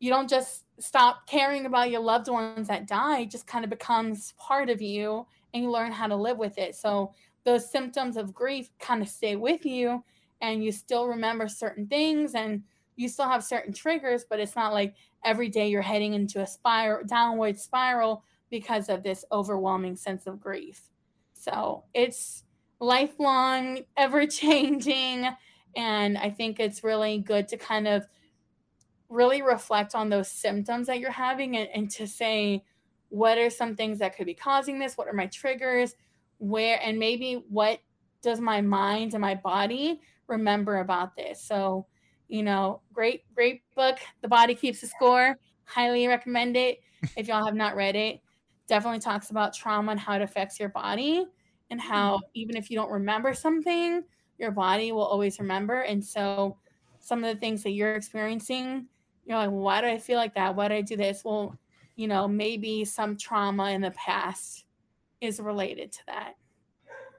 you don't just stop caring about your loved ones that die just kind of becomes part of you and you learn how to live with it. So those symptoms of grief kind of stay with you and you still remember certain things and you still have certain triggers but it's not like every day you're heading into a spiral downward spiral because of this overwhelming sense of grief. So it's lifelong [laughs] ever changing and i think it's really good to kind of really reflect on those symptoms that you're having and, and to say what are some things that could be causing this? What are my triggers? Where and maybe what does my mind and my body remember about this? So you know great great book the body keeps a score. Highly recommend it [laughs] if y'all have not read it. Definitely talks about trauma and how it affects your body and how mm-hmm. even if you don't remember something your body will always remember. And so some of the things that you're experiencing you're like why do i feel like that why do i do this well you know maybe some trauma in the past is related to that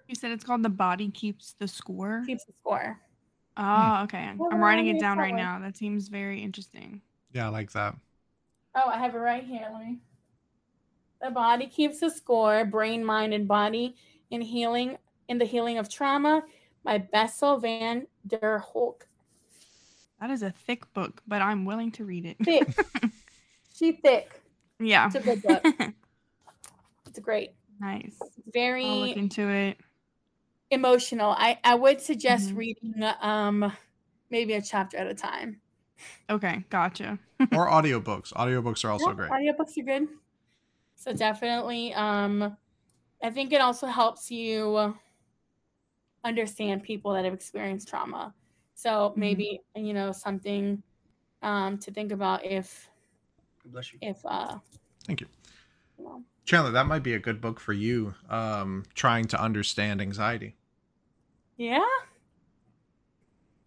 You said it's called The Body Keeps the Score. keeps the score Oh, okay. Well, I'm writing it down right way. now. That seems very interesting. Yeah, I like that. oh i have it right here let me the body keeps the score brain mind and body in healing in the healing of trauma by Bessel van der Kolk. That is a thick book, but I'm willing to read it. Thick. [laughs] She thick. yeah. It's a good book. [laughs] It's great. nice. Very I'll look into it. emotional. I, I would suggest Mhm. reading um maybe a chapter at a time. Okay, gotcha. [laughs] or audiobooks. Audiobooks are also Yeah, great. Audiobooks are good. So definitely um I think it also helps you understand people that have experienced trauma. So maybe you know something um to think about if Bless you. if uh Thank you. you know Chandler, that might be a good book for you. Um, trying to understand anxiety. yeah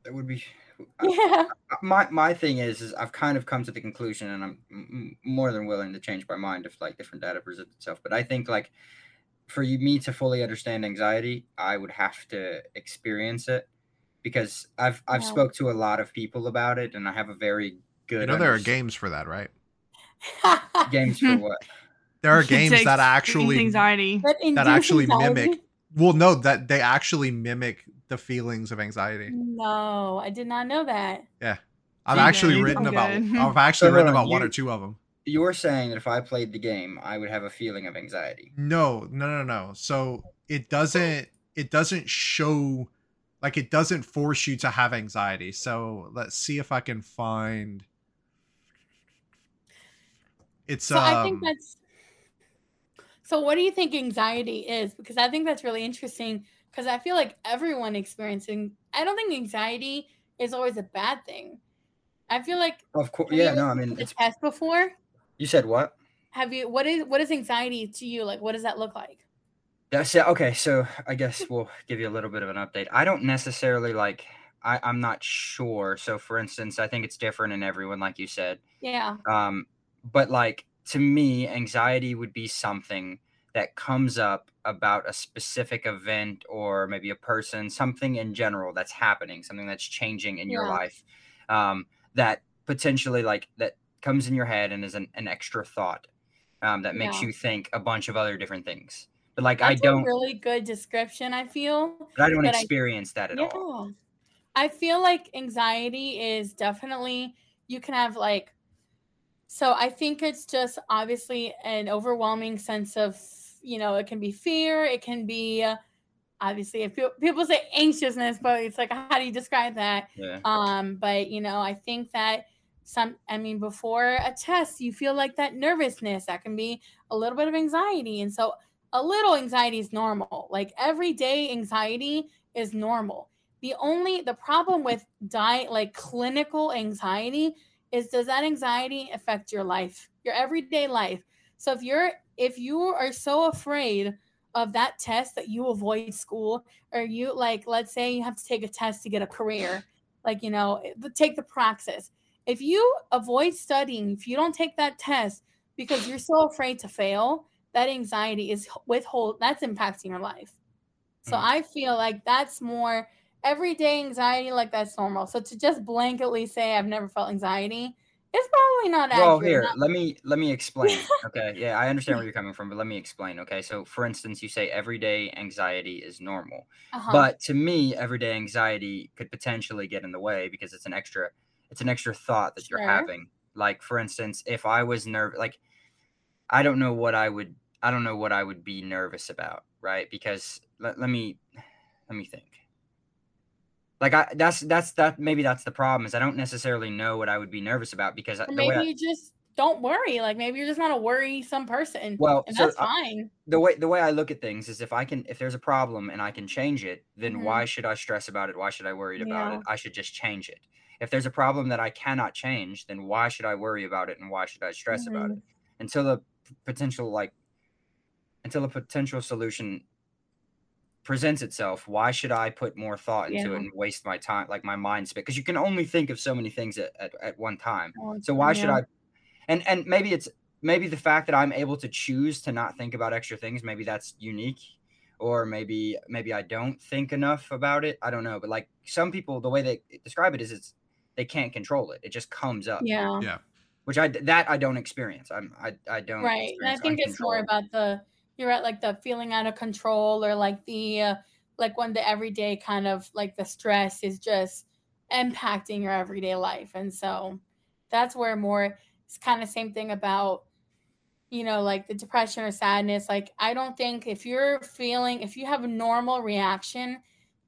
That would be. [laughs] I- yeah my my thing is is I've kind of come to the conclusion, and I'm m- m- more than willing to change my mind if like different data presents itself. But I think like for you, me to fully understand anxiety, I would have to experience it because I've I've Yeah. spoke to a lot of people about it, and I have a very good. You know there are games for that, right? [laughs] games for what? There are [laughs] games that actually anxiety. that, actually anxiety? mimic- well no that they actually mimic the feelings of anxiety. No, I did not know that. Yeah, I've See, actually yeah, written I'm about good. I've [laughs] actually So, written hold on, about one or two of them. You're saying that if I played the game, I would have a feeling of anxiety. No, no, no, no. So it doesn't it doesn't show like it doesn't force you to have anxiety. So let's see if I can find. It's so um, I think um, that's. So what do you think anxiety is? Because I think that's really interesting. Because I feel like everyone experiencing. I don't think anxiety is always a bad thing. I feel like. Of course, yeah. No, I mean, it's test before. You said what? Have you? What is what is anxiety to you? Like, what does that look like? That's it. Okay, so I guess we'll give you a little bit of an update. I don't necessarily like. I, I'm not sure. So, for instance, I think it's different in everyone, like you said. Yeah. Um, but like to me, anxiety would be something that comes up about a specific event or maybe a person, something in general that's happening, something that's changing in your life, um, that potentially like that comes in your head and is an, an extra thought um, that makes Yeah. you think a bunch of other different things. But like I That's don't, a really good description. I feel. but I don't but I- experience that at yeah. all. I feel like anxiety is definitely you can have like so I think it's just obviously an overwhelming sense of you know it can be fear it can be uh, obviously if people, people say anxiousness but it's like how do you describe that Yeah. um but you know I think that some I mean before a test you feel like that nervousness that can be a little bit of anxiety and so a little anxiety is normal. Like everyday anxiety is normal. The only the problem with diet like clinical anxiety is does that anxiety affect your life your everyday life? So if you're if you are so afraid of that test that you avoid school or you like let's say you have to take a test to get a career like you know eh, take the praxis. If you avoid studying if you don't take that test because you're so afraid to fail that anxiety is withhold that's impacting your life so Mhm. i feel like that's more everyday anxiety like that's normal so to just blanketly say i've never felt anxiety is probably not Well, accurate here, Not- let me let me explain. [laughs] Okay, yeah, I understand where you're coming from, but let me explain. Okay, so for instance, you say everyday anxiety is normal, uh-huh. but to me, everyday anxiety could potentially get in the way because it's an extra, it's an extra thought that you're Sure. having. Like for instance, if I was nervous, like I don't know what I would, I don't know what I would be nervous about, right? Because let, let me let me think. Like I, that's that's that maybe that's the problem is I don't necessarily know what I would be nervous about because I- maybe I- you just don't worry. Like maybe you're just not a worrisome person. Well, and so that's I- fine. the way the way I look at things is if I can if there's a problem and I can change it, then Mhm. why should I stress about it? Why should I worry about Yeah. it? I should just change it. If there's a problem that I cannot change, then why should I worry about it and why should I stress about Mm-hmm. it? Until the potential like until a potential solution presents itself, why should I put more thought into Yeah. it and waste my time like my mind space? Because you can only think of so many things at, at, at one time. Well, So why should. I? And and maybe it's maybe the fact that I'm able to choose to not think about extra things. Maybe that's unique, or maybe maybe I don't think enough about it. I don't know. But like some people, the way they describe it is it's they can't control it. It just comes up. Yeah. Yeah. Which I that I don't experience. I'm I I don't. right and i think it's more about the you're at like the feeling out of control or like the uh, like when the everyday kind of like the stress is just impacting your everyday life. And so that's where more it's kind of same thing about you know like the depression or sadness. Like i don't think if you're feeling if you have a normal reaction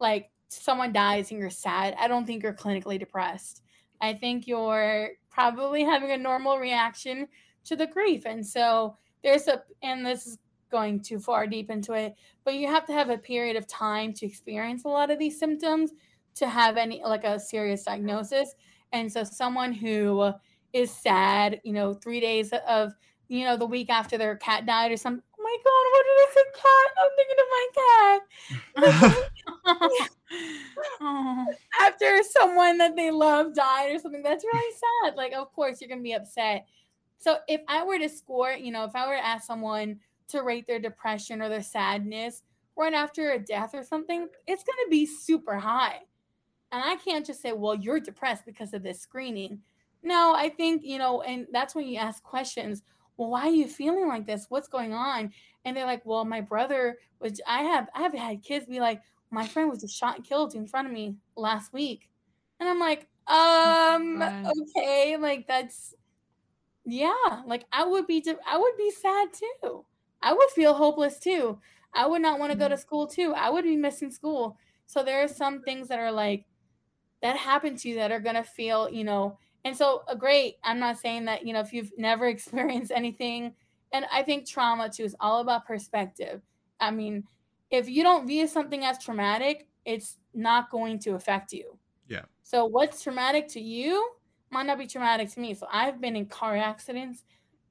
like someone dies and you're sad i don't think you're clinically depressed. I think you're probably having a normal reaction to the grief. And so there's a and this is going too far deep into it but you have to have a period of time to experience a lot of these symptoms to have any like a serious diagnosis. And so someone who is sad you know three days of you know the week after their cat died or something oh my god what did i say cat? I'm thinking of my cat. Oh, [laughs] [laughs] after someone that they love died or something that's really sad. Like of course you're gonna be upset. So if i were to score you know if i were to ask someone to rate their depression or their sadness right after a death or something it's gonna be super high. And i can't just say well you're depressed because of this screening. No i think you know and that's when you ask questions well why are you feeling like this? What's going on? And they're like well my brother was i have i have had kids be like my friend was just shot and killed in front of me last week. And i'm like um God. okay like that's yeah like i would be i would be sad too i would feel hopeless too i would not want to go to school too i would be missing school so there are some things that are like that happen to you that are going to feel you know And so, uh, great. I'm not saying that, you know, if you've never [laughs] experienced anything, and I think trauma too is all about perspective. I mean, if you don't view something as traumatic, it's not going to affect you. Yeah. So, what's traumatic to you might not be traumatic to me. So, I've been in car accidents,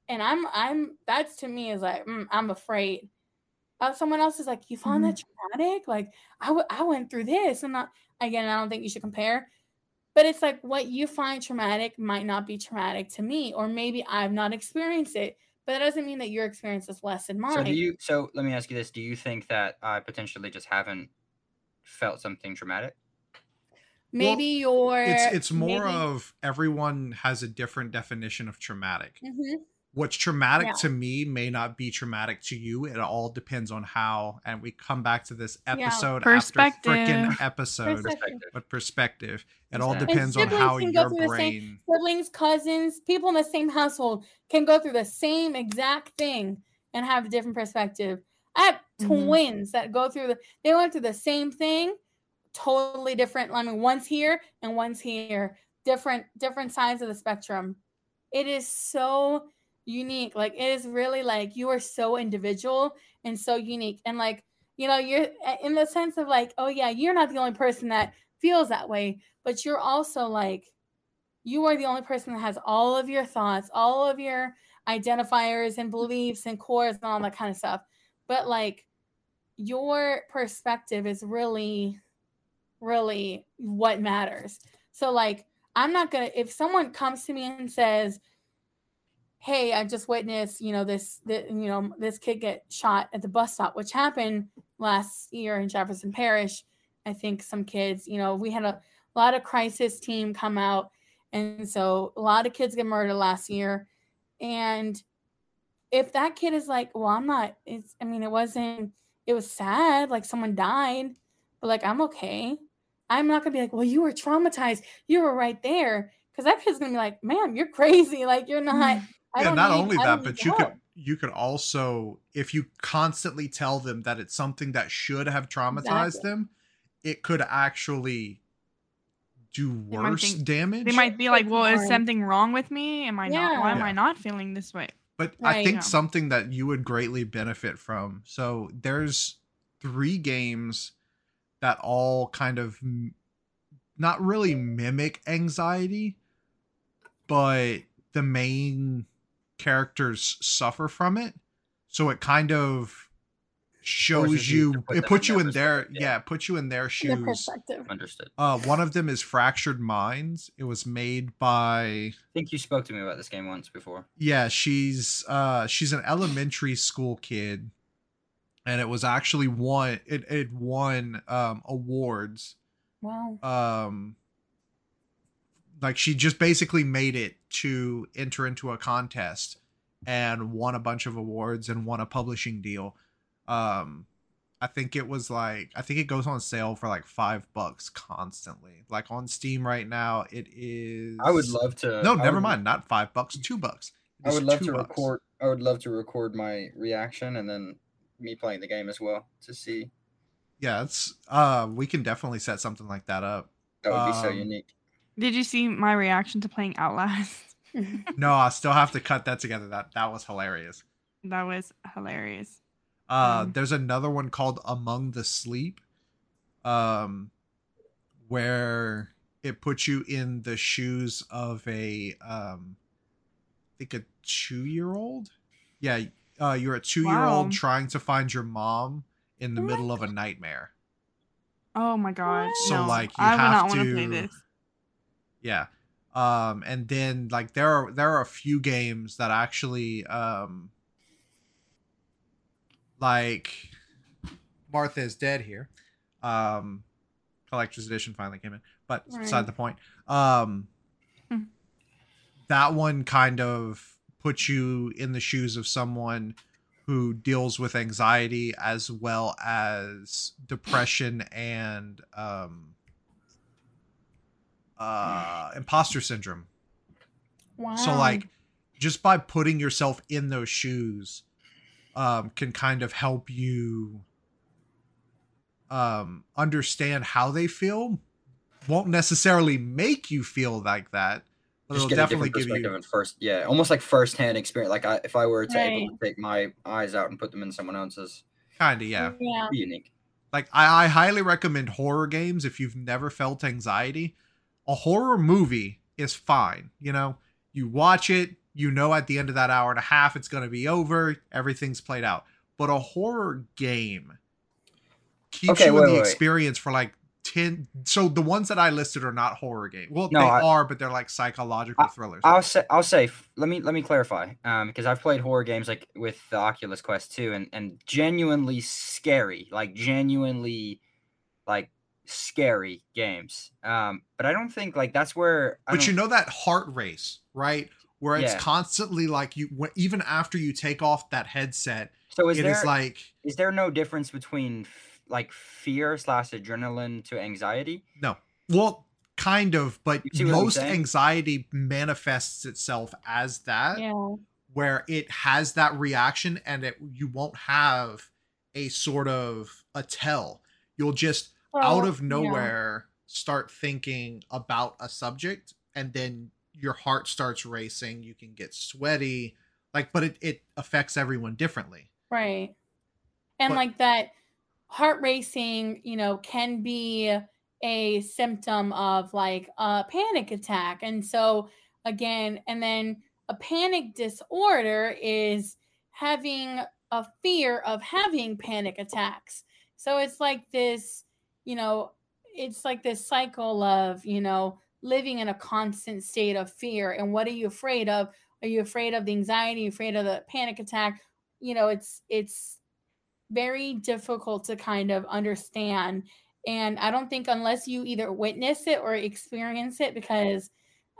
and I'm, I'm, that's to me is like, mm, I'm afraid. Uh, someone else is like, you found that traumatic? Like, I, w- I went through this, and not again. I don't think you should compare but it's like what you find traumatic might not be traumatic to me, or maybe I've not experienced it. But that doesn't mean that your experience is less than mine. So do you? So let me ask you this: Do you think that I potentially just haven't felt something traumatic? maybe your It's it's more maybe- of everyone has a different definition of traumatic. Mhm. What's traumatic Yeah. to me may not be traumatic to you. It all depends on how, and we come back to this Yeah. episode Perspective. after freaking episode. Perspective. Perspective. But perspective, it all depends on how can go your through the same- brain. siblings, cousins, people in the same household can go through the same exact thing and have a different perspective. I have Mhm. twins that go through the they went through the same thing, totally different. I mean, one's here and one's here, different different sides of the spectrum. It is so unique. Like it is really like you are so individual and so unique. And like, you know, you're eh, in the sense of like, oh yeah, you're not the only person that feels that way, but you're also like you are the only person that has all of your thoughts, all of your identifiers and beliefs and cores and all that kind of stuff. But like your perspective is really, really what matters. So like I'm not gonna if someone comes to me and says, Hey, I just witnessed, you know, this, you know, this kid get shot at the bus stop, which happened last year in Jefferson Parish. I think some kids, you know, we had a lot of crisis team come out and so a lot of kids get murdered last year. And if that kid is like, well, I'm not, it's, I mean, it wasn't, it was sad, like someone died, but like, I'm okay. I'm not gonna be like, well, you were traumatized. You were right there. Cause that kid's gonna be like, ma'am, you're crazy. [laughs] Like, you're not, mm-hmm. I yeah, don't need- only that, but you help." could you could also, if you constantly tell them that it's something that should have traumatized Exactly. them, it could actually do They worse think- damage. They might be like, "Well, is something wrong with me? Am I not? Why am Yeah. I not feeling this way?" But I think Yeah. something that you would greatly benefit from. So there's three games that all kind of m- not really mimic anxiety, but the main characters suffer from it. So it kind of shows you you, put it puts you in their yeah. yeah. it puts you in their Their shoes. perspective. Understood. Uh, one of them is Fractured Minds. It was made by I think you spoke to me about this game once before. yeah she's uh she's an elementary school kid and it was actually won it, it won um awards Wow. um like she just basically made it to enter into a contest and won a bunch of awards and won a publishing deal um i think it was like i think it goes on sale for like five bucks constantly like on steam right now it is I would love to. no I never would- mind not five bucks two bucks I would love to bucks. record. I would love to record my reaction and then me playing the game as well to see. yeah it's uh we can definitely set something like that up That would be so Um, unique. Did you see my reaction to playing Outlast? [laughs] no i still have to cut that together that that was hilarious That was hilarious. uh Mm. there's another one called among the sleep um where it puts you in the shoes of a um i think a two-year-old yeah uh you're a two-year-old Wow. trying to find your mom in the my middle of a nightmare Oh my god. So, no, like, you I have to play this. Yeah um and then like there are there are a few games that actually um like martha is dead here um collector's edition finally came in but Right. beside the point um Hmm. that one kind of puts you in the shoes of someone who deals with anxiety as well as depression and um uh imposter syndrome wow. so like just by putting yourself in those shoes um can kind of help you um understand how they feel won't necessarily make you feel like that But just it'll get a definitely different give perspective you and first, yeah, almost like firsthand experience. Like I, if I were to able to take my eyes out and put them in someone else's, kind of yeah. Yeah. unique. Like I, I highly recommend horror games if you've never felt anxiety. A horror movie is fine. You know, you watch it, you know at the end of that hour and a half it's gonna be over, everything's played out. But a horror game keeps Okay, you wait, in the wait, wait. experience for like 10 so the ones that I listed are not horror games. Well, No, they I- are, but they're like psychological thrillers. I'll say, I'll say, f- let me let me clarify, um, because I've played horror games like with the Oculus Quest 2 and and genuinely scary, like genuinely, like scary games. Um, but I don't think like that's where. I but you know that heart race, right? Where it's Yeah. constantly like you even after you take off that headset, so is it is there like is there no difference between f- like fear slash adrenaline to anxiety? No. Well, kind of, but You see what I'm most anxiety manifests itself as that, Yeah. where it has that reaction and it you won't have a sort of a tell. You'll just out Well, of yeah. nowhere start thinking about a subject and then your heart starts racing, you can get sweaty. Like, but it, it affects everyone differently. Right. And But- like that heart racing, you know, can be a symptom of like a panic attack. And so again, and then a panic disorder is having a fear of having panic attacks. So it's like this, you know, it's like this cycle of, you know, living in a constant state of fear. And what are you afraid of? Are you afraid of the anxiety? Are you afraid of the panic attack? You know, it's it's very difficult to kind of understand. And I don't think unless you either witness it or experience it, because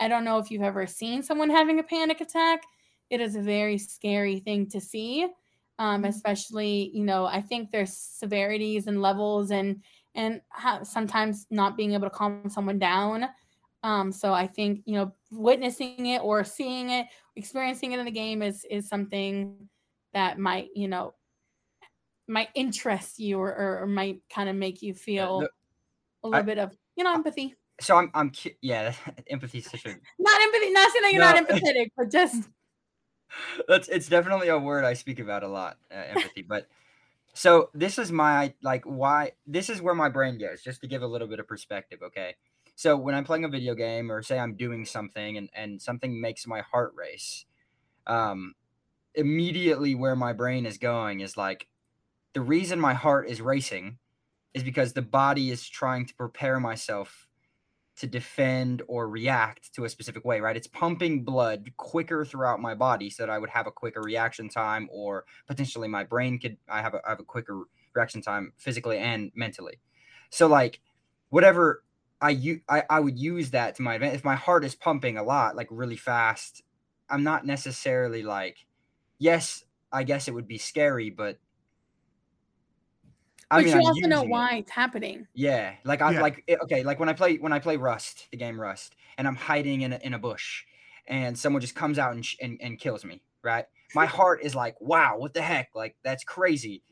I don't know if you've ever seen someone having a panic attack, it is a very scary thing to see. Um, especially, you know, I think there's severities and levels and and ha- sometimes not being able to calm someone down. Um, so I think you know, witnessing it or seeing it, experiencing it in the game is is something that might you know might interest you or, or, or might kind of make you feel the- a little I- bit of you know empathy So I'm I'm cu- yeah, [laughs] empathy is such a not empathy not saying that you're not [laughs] empathetic but just that's it's definitely a word I speak about a lot, uh, empathy. But so this is my like why this is where my brain goes, just to give a little bit of perspective. Okay, so when I'm playing a video game or say I'm doing something and and something makes my heart race, um, immediately where my brain is going is like the reason my heart is racing is because the body is trying to prepare myself to defend or react to a specific way, right? It's pumping blood quicker throughout my body so that I would have a quicker reaction time, or potentially my brain could I have a, I have a quicker reaction time physically and mentally. So like whatever I u- I, I would use that to my advantage. If my heart is pumping a lot, like really fast, I'm not necessarily like, yes, I guess it would be scary, but I but mean, you I'm also know using it. why it's happening Yeah, like I Yeah. like it- okay, like when I play when I play Rust, the game Rust, and I'm hiding in a, in a bush, and someone just comes out and, sh- and and kills me, right? My [laughs] heart is like, wow, what the heck? Like that's crazy.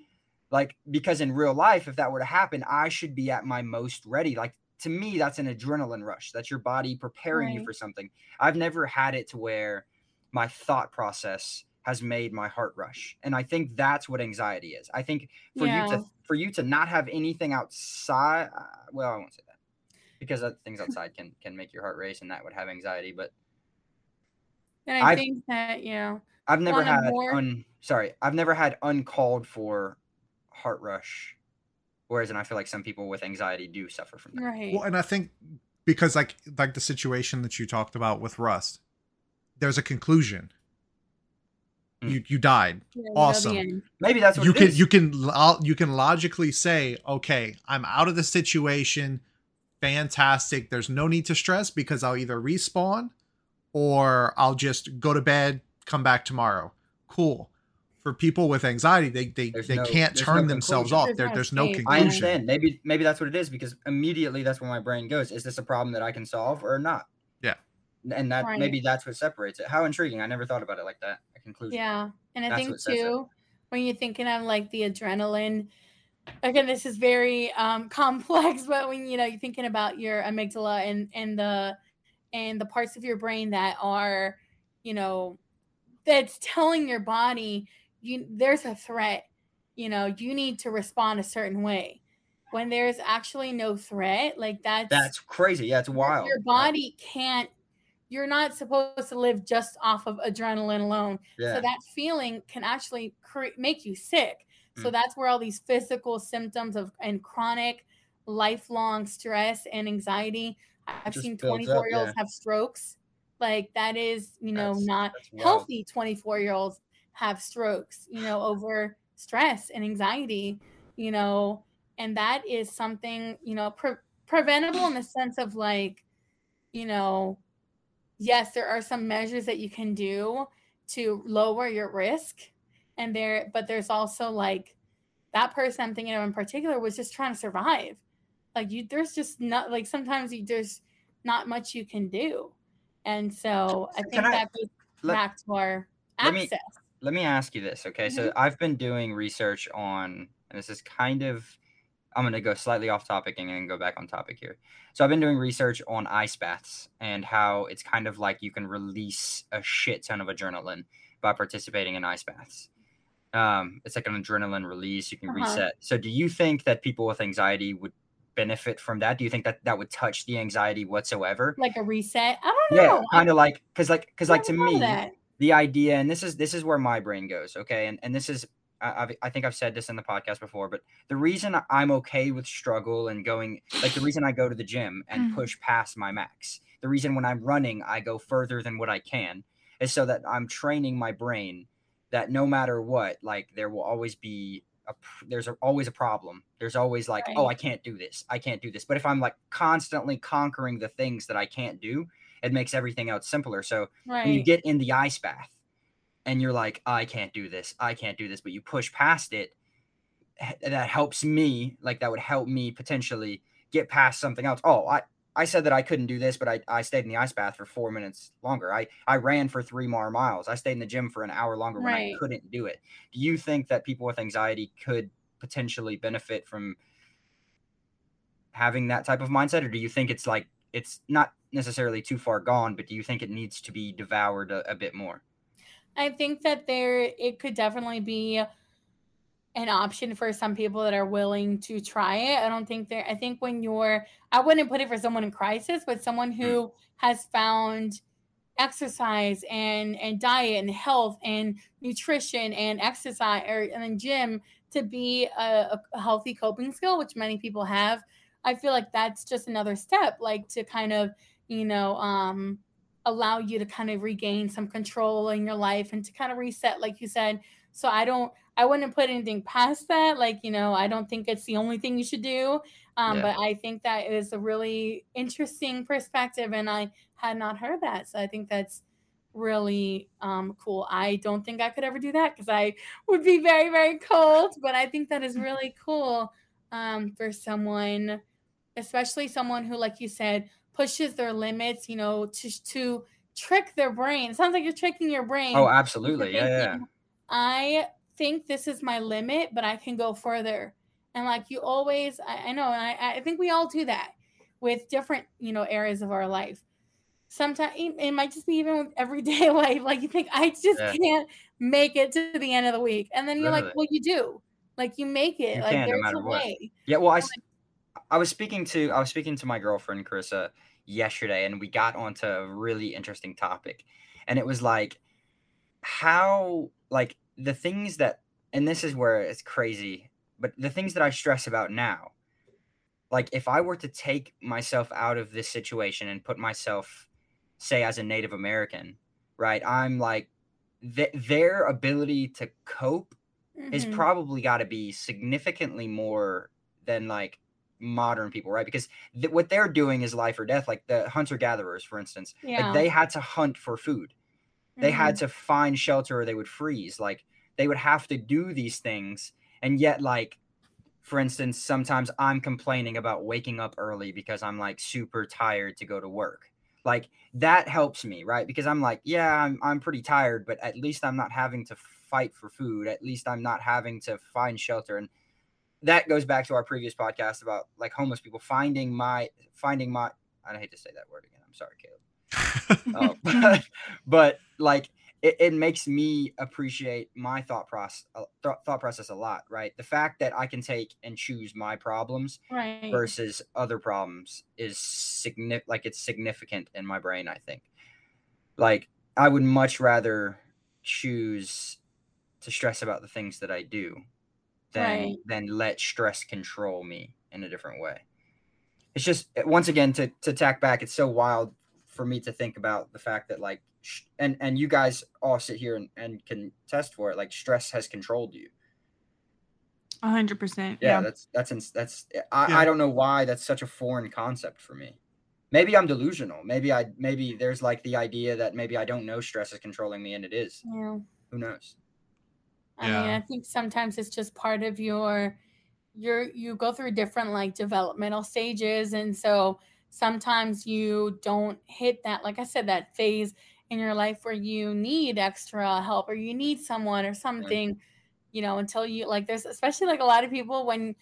Like because in real life, if that were to happen, I should be at my most ready. Like to me, that's an adrenaline rush. That's your body preparing you for something. I've never had it to where my thought process has made my heart rush, and I think that's what anxiety is. I think for you to for you to not have anything outside uh, well i won't say that because things [laughs] outside can can make your heart race and that would have anxiety but and i I've- think that you know i've never had more- un sorry i've never had uncalled for heart rush whereas and i feel like some people with anxiety do suffer from that right Well, and I think because like like the situation that you talked about with Rust, there's a conclusion. Mm. You you died. Yeah, you know the awesome. maybe that's what you it can is. you can you can logically say, okay, I'm out of the situation. Fantastic. There's no need to stress because I'll either respawn or I'll just go to bed, come back tomorrow. Cool. For people with anxiety, they they, There's they no- can't turn no themselves off. There's There, no there's no escape. I understand. Maybe maybe that's what it is because immediately that's where my brain goes. Is this a problem that I can solve or not? Yeah. And that Right. maybe that's what separates it. How intriguing! I never thought about it like that. Conclusion. Yeah. And I That's think what sets it. too, when you're thinking of like the adrenaline, again, this is very um [laughs] complex, but when you know you're thinking about your amygdala and and the and the parts of your brain that are, you know, that's telling your body you there's a threat, you know, you need to respond a certain way. When there's actually no threat, like that's That's crazy. Yeah, it's wild. your body can't you're not supposed to live just off of adrenaline alone Yeah. so that feeling can actually cre- make you sick so Mm. that's where all these physical symptoms of and chronic lifelong stress and anxiety i've Just seen 24 up, year olds yeah. have strokes like that is you know That's- not that's healthy 24 year olds have strokes you know over stress and anxiety you know and that is something you know pre- preventable in the sense of like you know yes there are some measures that you can do to lower your risk. And there but there's also like that person i'm thinking of in particular was just trying to survive. Like you there's just not like sometimes you there's not much you can do. And so i Can think I- that goes let- back to our let me- access. let me ask you this okay? So Mm-hmm. i've been doing research on and this is kind of i'm going to go slightly off topic and then go back on topic here. So i've been doing research on ice baths and how it's kind of like you can release a shit ton of adrenaline by participating in ice baths. Um, it's like an adrenaline release you can Uh-huh. reset. So do you think that people with anxiety would benefit from that? Do you think that that would touch the anxiety whatsoever? Like a reset? I don't know yeah kind of like because like because like to me that. the idea and this is this is where my brain goes okay? And, and this is I, I've, I think i've said this in the podcast before but the reason i'm okay with struggle and going like the reason i go to the gym and Mhm. push past my max the reason when i'm running i go further than what i can is so that i'm training my brain that no matter what like there will always be a, there's a, always a problem. There's always like oh i can't do this. I can't do this. But if i'm like constantly conquering the things that i can't do it makes everything else simpler. So when you get in the ice bath and you're like i can't do this. I can't do this but you push past it that helps me like that would help me potentially get past something else. Oh i i said that i couldn't do this but i, I stayed in the ice bath for four minutes longer. I i ran for three more miles. I stayed in the gym for an hour longer when i couldn't do it. Do you think that people with anxiety could potentially benefit from having that type of mindset or do you think it's like it's not necessarily too far gone but do you think it needs to be devoured a, a bit more I think that there it could definitely be an option for some people that are willing to try it. I don't think there I think when you're I wouldn't put it for someone in crisis, but someone who has found exercise and and diet and health and nutrition and exercise or and then gym to be a, a healthy coping skill, which many people have. I feel like that's just another step, like to kind of, you know, um, allow you to kind of regain some control in your life and to kind of reset, like you said. So I don't, I wouldn't put anything past that. Like, you know, I don't think it's the only thing you should do. Um, Yeah. But I think that is a really interesting perspective. And I had not heard that. So I think that's really um, cool. I don't think I could ever do that because I would be very, very cold. But I think that is [laughs] really cool um, for someone, especially someone who, like you said, pushes their limits, you know, to, to trick their brain. It sounds like you're tricking your brain. oh absolutely yeah yeah I think this is my limit, but I can go further. And like you always, I, I know, and I, I think we all do that with different, you know, areas of our life. Sometimes it might just be even with everyday [laughs] life. Like you think, I just Yeah. can't make it to the end of the week. And then you're like, well, you do. Like you make it. You like can, no there's matter a what. way. Yeah, well, I, I was speaking to I was speaking to my girlfriend Carissa yesterday, and we got onto a really interesting topic, and it was like how like the things that, and this is where it's crazy, but the things that I stress about now, like if I were to take myself out of this situation and put myself, say, as a Native American, right? I'm like, th- their ability to cope is Mhm. probably got to be significantly more than like modern people, right? Because th- what they're doing is life or death. Like the hunter gatherers, for instance, yeah. like they had to hunt for food, they Mhm. had to find shelter or they would freeze. Like they would have to do these things, and yet, like for instance, sometimes I'm complaining about waking up early because I'm like super tired to go to work. Like that helps me, right? Because I'm like, yeah, I'm I'm pretty tired, but at least I'm not having to fight for food. At least I'm not having to find shelter. And that goes back to our previous podcast about like homeless people finding my finding my I don't hate to say that word again. I'm sorry, Caleb. Uh, [laughs] but, but like it, it makes me appreciate my thought process th- thought process a lot right the fact that i can take and choose my problems Right. versus other problems is significant like it's significant in my brain i think like i would much rather choose to stress about the things that i do than Right. than let stress control me in a different way it's just eh, once again to to tack back it's so wild for me to think about the fact that like sh- and and you guys all sit here and, and can test for it like stress has controlled you A hundred percent. yeah, Yeah. that's that's ins- that's I, Yeah. I don't know why that's such a foreign concept for me maybe i'm delusional maybe i maybe there's like the idea that maybe i don't know stress is controlling me and it is Yeah. who knows I mean, I think sometimes it's just part of your your you go through different like developmental stages and so sometimes you don't hit that like I said that phase in your life where you need extra help or you need someone or something you know until you like there's especially like a lot of people when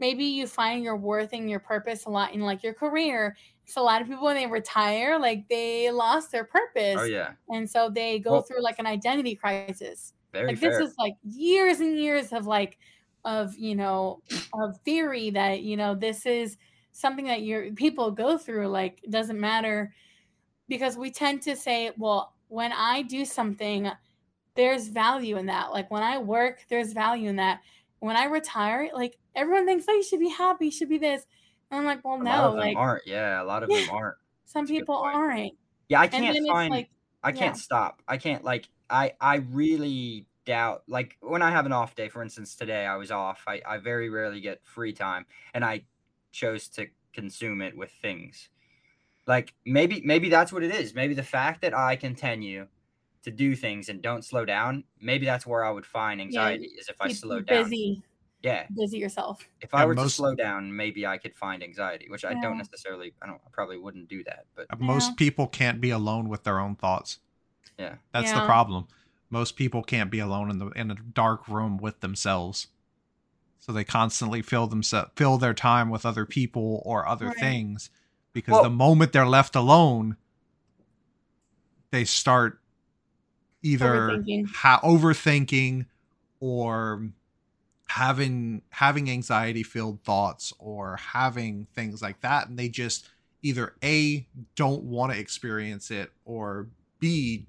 maybe you find your worth and your purpose a lot in like your career so a lot of people when they retire like they lost their oh, purpose oh yeah. and so they go Well- through like an identity crisis very like fair. this is like years and years of like of you know of theory that you know this is something that your people go through like it doesn't matter because we tend to say well when i do something there's value in that. Like when i work there's value in that. When i retire like everyone thinks oh you should be happy you should be this. And i'm like well a lot no like aren't. Yeah a lot of Yeah. them aren't. some That's people aren't. Yeah i can't find like I can't Yeah. stop. I can't like I I really doubt like when I have an off day, for instance, today I was off. I, I very rarely get free time and I chose to consume it with things. Like maybe maybe that's what it is. Maybe the fact that I continue to do things and don't slow down, maybe that's where I would find anxiety is if I keep slow down. busy Yeah. busy yourself If I Yeah, were to slow down, maybe I could find anxiety, which I don't necessarily I don't I probably wouldn't do that, but uh, Most Yeah. people can't be alone with their own thoughts. Yeah. That's the problem. Most people can't be alone in the in a dark room with themselves. So they constantly fill themselves fill their time with other people or other Right. things because Well- the moment they're left alone, they start either Overthinking. ha- overthinking or having having anxiety filled thoughts or having things like that and they just either a don't want to experience it or b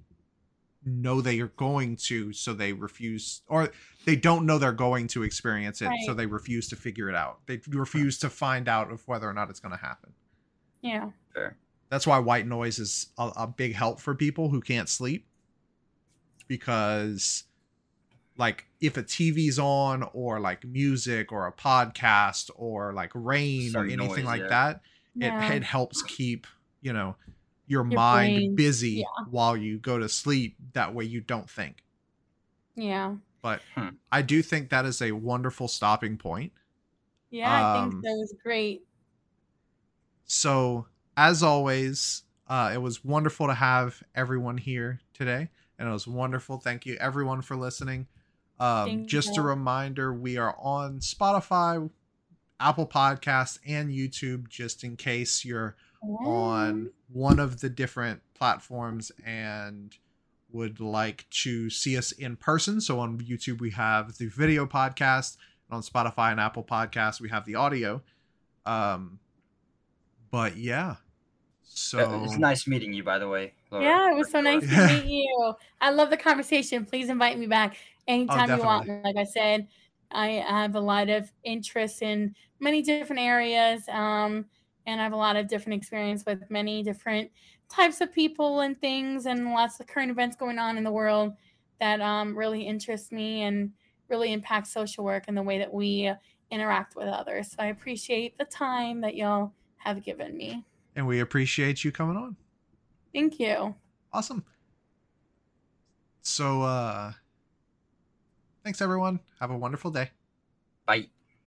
know they are going to so they refuse or they don't know they're going to experience it so they refuse to figure it out they refuse to find out of whether or not it's going to happen yeah Fair. that's why white noise is a, a big help for people who can't sleep because like if a tv's on or like music or a podcast or like rain or anything noise, like yeah. that yeah. it, it helps keep you know your, Your mind brain, busy yeah. while you go to sleep that way you don't think yeah but Hmm. i do think that is a wonderful stopping point Yeah, I Um, think that was great. So, as always, uh, it was wonderful to have everyone here today, and it was wonderful. Thank you, everyone, for listening. Um, Thank just a reminder we are on Spotify, Apple Podcasts, and YouTube, just in case you're on one of the different platforms and would like to see us in person. So on YouTube, we have the video podcast, and on Spotify and Apple Podcasts, we have the audio. Um, but yeah, so Uh, It's nice meeting you, by the way. Laura. Yeah, it was so nice Yeah. to meet you. I love the conversation. Please invite me back anytime you want. Like I said, I have a lot of interest in many different areas, um, and I have a lot of different experience with many different types of people and things, and lots of current events going on in the world that um, really interest me and really impact social work and the way that we interact with others. So I appreciate the time that y'all have given me. and we appreciate you coming on. Thank you. Awesome. So uh thanks everyone. Have a wonderful day. Bye.